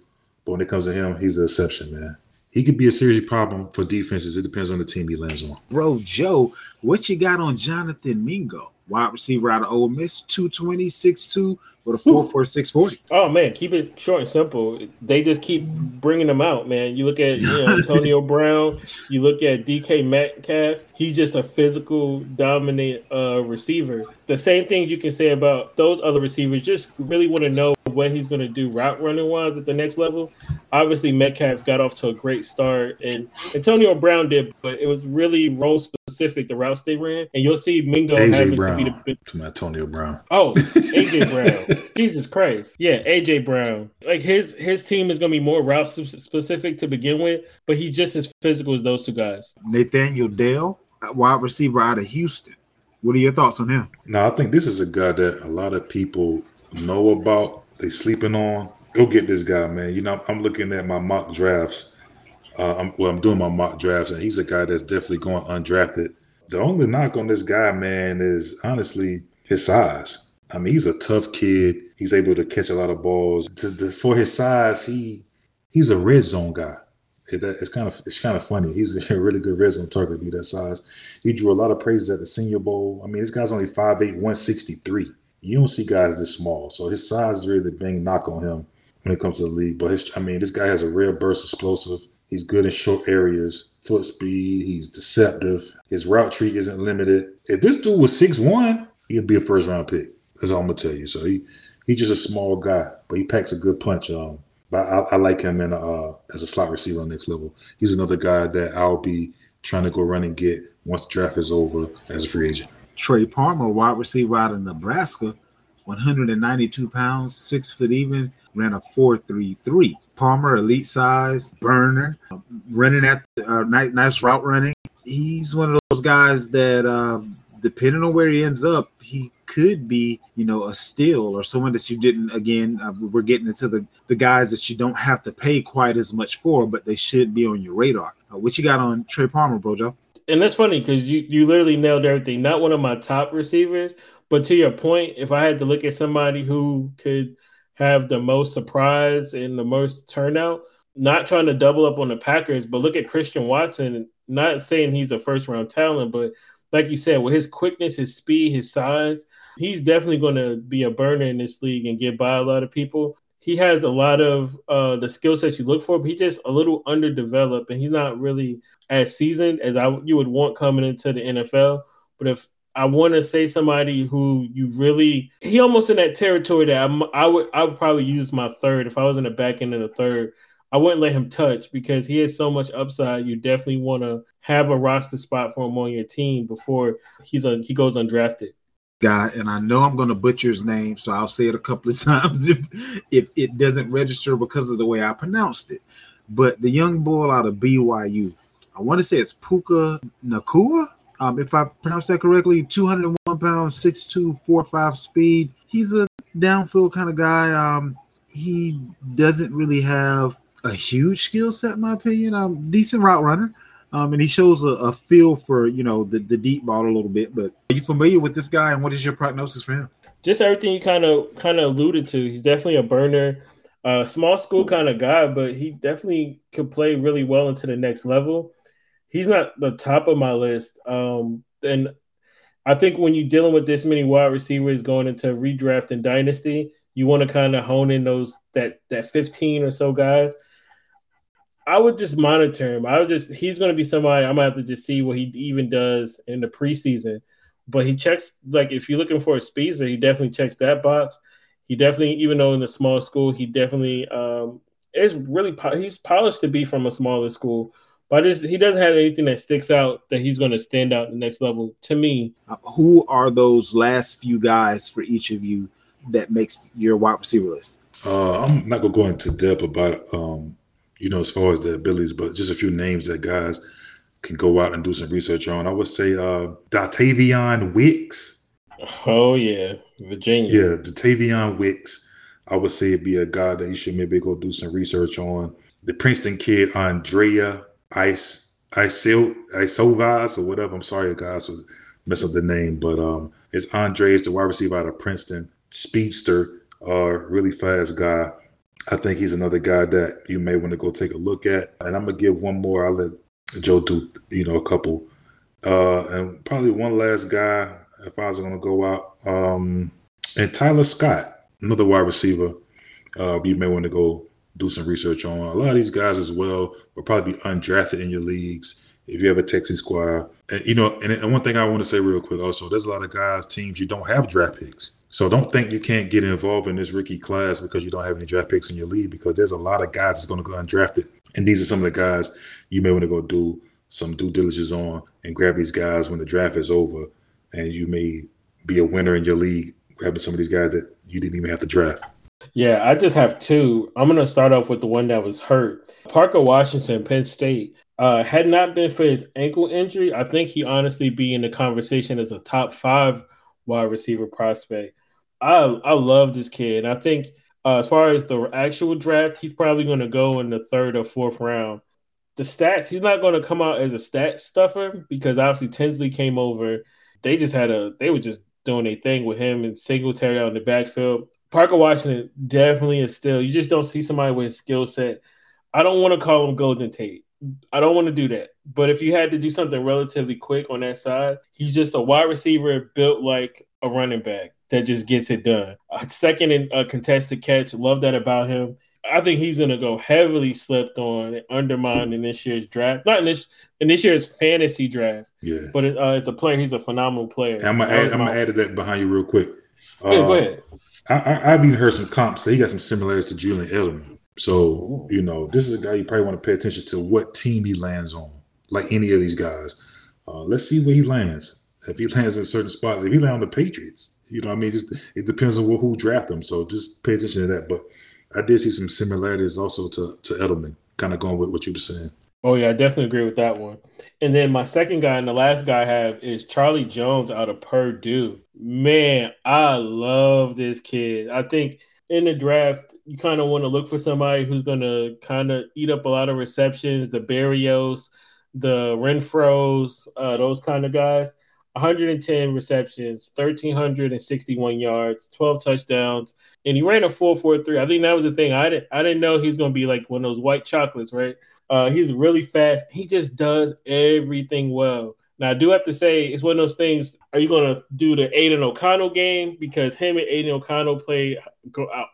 But when it comes to him, he's an exception, man. He could be a serious problem for defenses. It depends on the team he lands on.
Bro, Joe, what you got on Jonathan Mingo? Wide receiver out of Ole Miss, 220, 6'2", with a 4 640.
Oh man, keep it short and simple. They just keep bringing them out, man. You look at you know, Antonio Brown, you look at DK Metcalf. He's just a physical, dominant uh, receiver. The same things you can say about those other receivers. Just really want to know what he's going to do route running wise at the next level. Obviously, Metcalf got off to a great start, and Antonio Brown did, but it was really role specific the routes they ran. And you'll see Mingo
AJ having Brown, to be the to Antonio Brown.
Oh, AJ Brown. Jesus Christ. Yeah, AJ Brown. Like his his team is going to be more route specific to begin with, but he's just as physical as those two guys.
Nathaniel Dell, wide receiver out of Houston. What are your thoughts on him?
No, I think this is a guy that a lot of people know about. They sleeping on. Go get this guy, man. You know, I'm looking at my mock drafts. Uh, I'm, well, I'm doing my mock drafts, and he's a guy that's definitely going undrafted. The only knock on this guy, man, is honestly his size. I mean, he's a tough kid. He's able to catch a lot of balls. To, to, for his size, he he's a red zone guy. It, it's kind of it's kind of funny. He's a really good red zone target to be that size. He drew a lot of praises at the Senior Bowl. I mean, this guy's only 5'8", 163. You don't see guys this small, so his size is really the big knock on him when it comes to the league. But his, I mean, this guy has a real burst, explosive. He's good in short areas, foot speed. He's deceptive. His route tree isn't limited. If this dude was six one, he'd be a first round pick. That's all I'm gonna tell you. So he he's just a small guy, but he packs a good punch. Um, but I, I like him in uh, as a slot receiver on next level. He's another guy that I'll be trying to go run and get once the draft is over as a free agent.
Trey Palmer, wide receiver out of Nebraska, 192 pounds, six foot even, ran a 4.33. Palmer, elite size, burner, running at uh, nice, nice route running. He's one of those guys that, uh, depending on where he ends up, he could be, you know, a steal or someone that you didn't. Again, uh, we're getting into the the guys that you don't have to pay quite as much for, but they should be on your radar. Uh, what you got on Trey Palmer, bro, Joe?
And that's funny because you you literally nailed everything. Not one of my top receivers, but to your point, if I had to look at somebody who could have the most surprise and the most turnout, not trying to double up on the Packers, but look at Christian Watson. Not saying he's a first round talent, but like you said, with his quickness, his speed, his size, he's definitely going to be a burner in this league and get by a lot of people. He has a lot of uh, the skill sets you look for, but he's just a little underdeveloped, and he's not really as seasoned as I you would want coming into the NFL. But if I want to say somebody who you really he almost in that territory that I'm, I would I would probably use my third if I was in the back end of the third. I wouldn't let him touch because he has so much upside. You definitely want to have a roster spot for him on your team before he's a, he goes undrafted
guy, and I know I'm going to butcher his name, so I'll say it a couple of times if if it doesn't register because of the way I pronounced it. But the young boy out of BYU, I want to say it's Puka Nacua. Um, if I pronounce that correctly, 201 pounds, 6'2, 4'5 speed. He's a downfield kind of guy. Um, he doesn't really have a huge skill set, in my opinion. Um, decent route runner. Um, and he shows a, a, feel for you know the, the deep ball a little bit. But are you familiar with this guy, and what is your prognosis for him?
Just everything you kind of kind of alluded to. He's definitely a burner, uh, small school kind of guy, but he definitely could play really well into the next level. He's not the top of my list, um, and I think when you're dealing with this many wide receivers going into redraft and dynasty, you want to kind of hone in those that that 15 or so guys I would just monitor him. I would just he's going to be somebody I'm gonna have to just see what he even does in the preseason. But he checks like if you're looking for a speedster, he definitely checks that box. He definitely, even though in the small school, he definitely um is really he's polished to be from a smaller school. But just, he doesn't have anything that sticks out that he's going to stand out the next level to me.
Uh, who are those last few guys for each of you that makes your wide receiver list?
Uh, I'm not gonna go into depth about um, you know, as far as the abilities, but just a few names that guys can go out and do some research on. I would say uh Dontayvion Wicks.
Oh yeah, Virginia.
Yeah, Dontayvion Wicks. I would say it'd be a guy that you should maybe go do some research on. The Princeton kid Andrea Ice Isil Isovaz or whatever. I'm sorry, guys, for mess up the name, but um, it's Andres, the wide receiver out of Princeton, speedster, uh, really fast guy. I think he's another guy that you may want to go take a look at. And I'm gonna give one more. I'll let Joe do you know a couple, uh, and probably one last guy if I was gonna go out. Um, and Tyler Scott, another wide receiver. Uh, you may want to go do some research on. A lot of these guys as well will probably be undrafted in your leagues if you have a taxi squad. And you know, and, and one thing I want to say real quick also, there's a lot of guys, teams you don't have draft picks. So don't think you can't get involved in this rookie class because you don't have any draft picks in your league because there's a lot of guys that's going to go undrafted. And these are some of the guys you may want to go do some due diligence on and grab these guys when the draft is over. And you may be a winner in your league grabbing some of these guys that you didn't even have to draft.
Yeah, I just have two. I'm going to start off with the one that was hurt. Parker Washington, Penn State. Uh, had not been for his ankle injury, I think he honestly be in the conversation as a top five wide receiver prospect. I I love this kid. And I think uh, as far as the actual draft, he's probably going to go in the third or fourth round. The stats, he's not going to come out as a stat stuffer because obviously Tinsley came over. They just had a, they were just doing a thing with him and Singletary out in the backfield. Parker Washington definitely is still, you just don't see somebody with skill set. I don't want to call him Golden Tate. I don't want to do that. But if you had to do something relatively quick on that side, he's just a wide receiver built like a running back that just gets it done. A second in a contested catch, love that about him. I think he's going to go heavily slept on and undermined in this year's draft. Not in this in this year's fantasy draft.
Yeah.
But uh, as a player, he's a phenomenal player.
And I'm gonna add, I'm gonna add to that behind you real quick.
Uh, yeah, go ahead.
I, I, have even heard some comps say he got some similarities to Julian Edelman. So, you know, this is a guy you probably want to pay attention to what team he lands on, like any of these guys. Uh, let's see where he lands. If he lands in certain spots, if he lands on the Patriots, you know, I mean, just it depends on who draft him. So just pay attention to that. But I did see some similarities also to to Edelman, kind of going with what you were saying.
Oh yeah, I definitely agree with that one. And then my second guy and the last guy I have is Charlie Jones out of Purdue. Man, I love this kid. I think in the draft, you kind of want to look for somebody who's going to kind of eat up a lot of receptions, the Berrios, the Renfrows, uh, those kind of guys. 110 receptions, 1,361 yards, 12 touchdowns, and he ran a 4.43. I think that was the thing. I didn't I didn't know he was going to be like one of those white chocolates, right? Uh, he's really fast. He just does everything well. Now, I do have to say, it's one of those things. Are you going to do the Aidan O'Connell game? Because him and Aidan O'Connell played,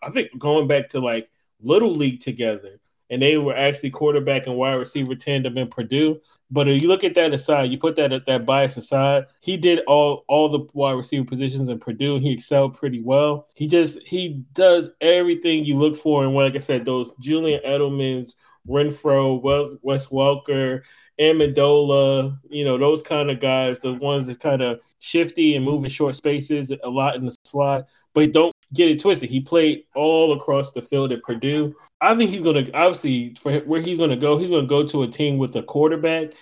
I think, going back to like Little League together. And they were actually quarterback and wide receiver tandem in Purdue. But if you look at that aside, you put that that bias aside, he did all all the wide receiver positions in Purdue. He excelled pretty well. He just he does everything you look for. And like I said, those Julian Edelman's, Renfrow, Wes Welker, Amendola, you know, those kind of guys, the ones that kind of shifty and moving short spaces a lot in the slot, but don't get it twisted. He played all across the field at Purdue. I think he's going to obviously for where he's going to go, he's going to go to a team with a quarterback,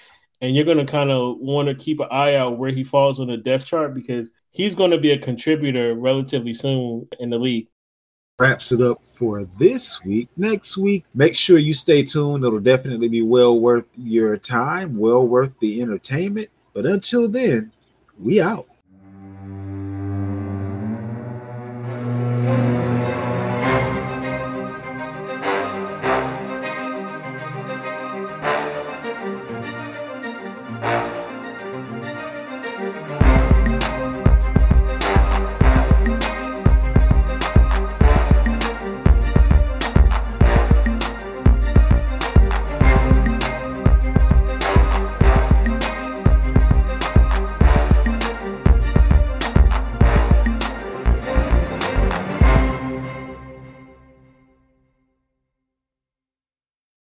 and you're going to kind of want to keep an eye out where he falls on the depth chart because he's going to be a contributor relatively soon in the league
wraps it up for this week. Next week, make sure you stay tuned. It'll definitely be well worth your time, well worth the entertainment. But until then, we out.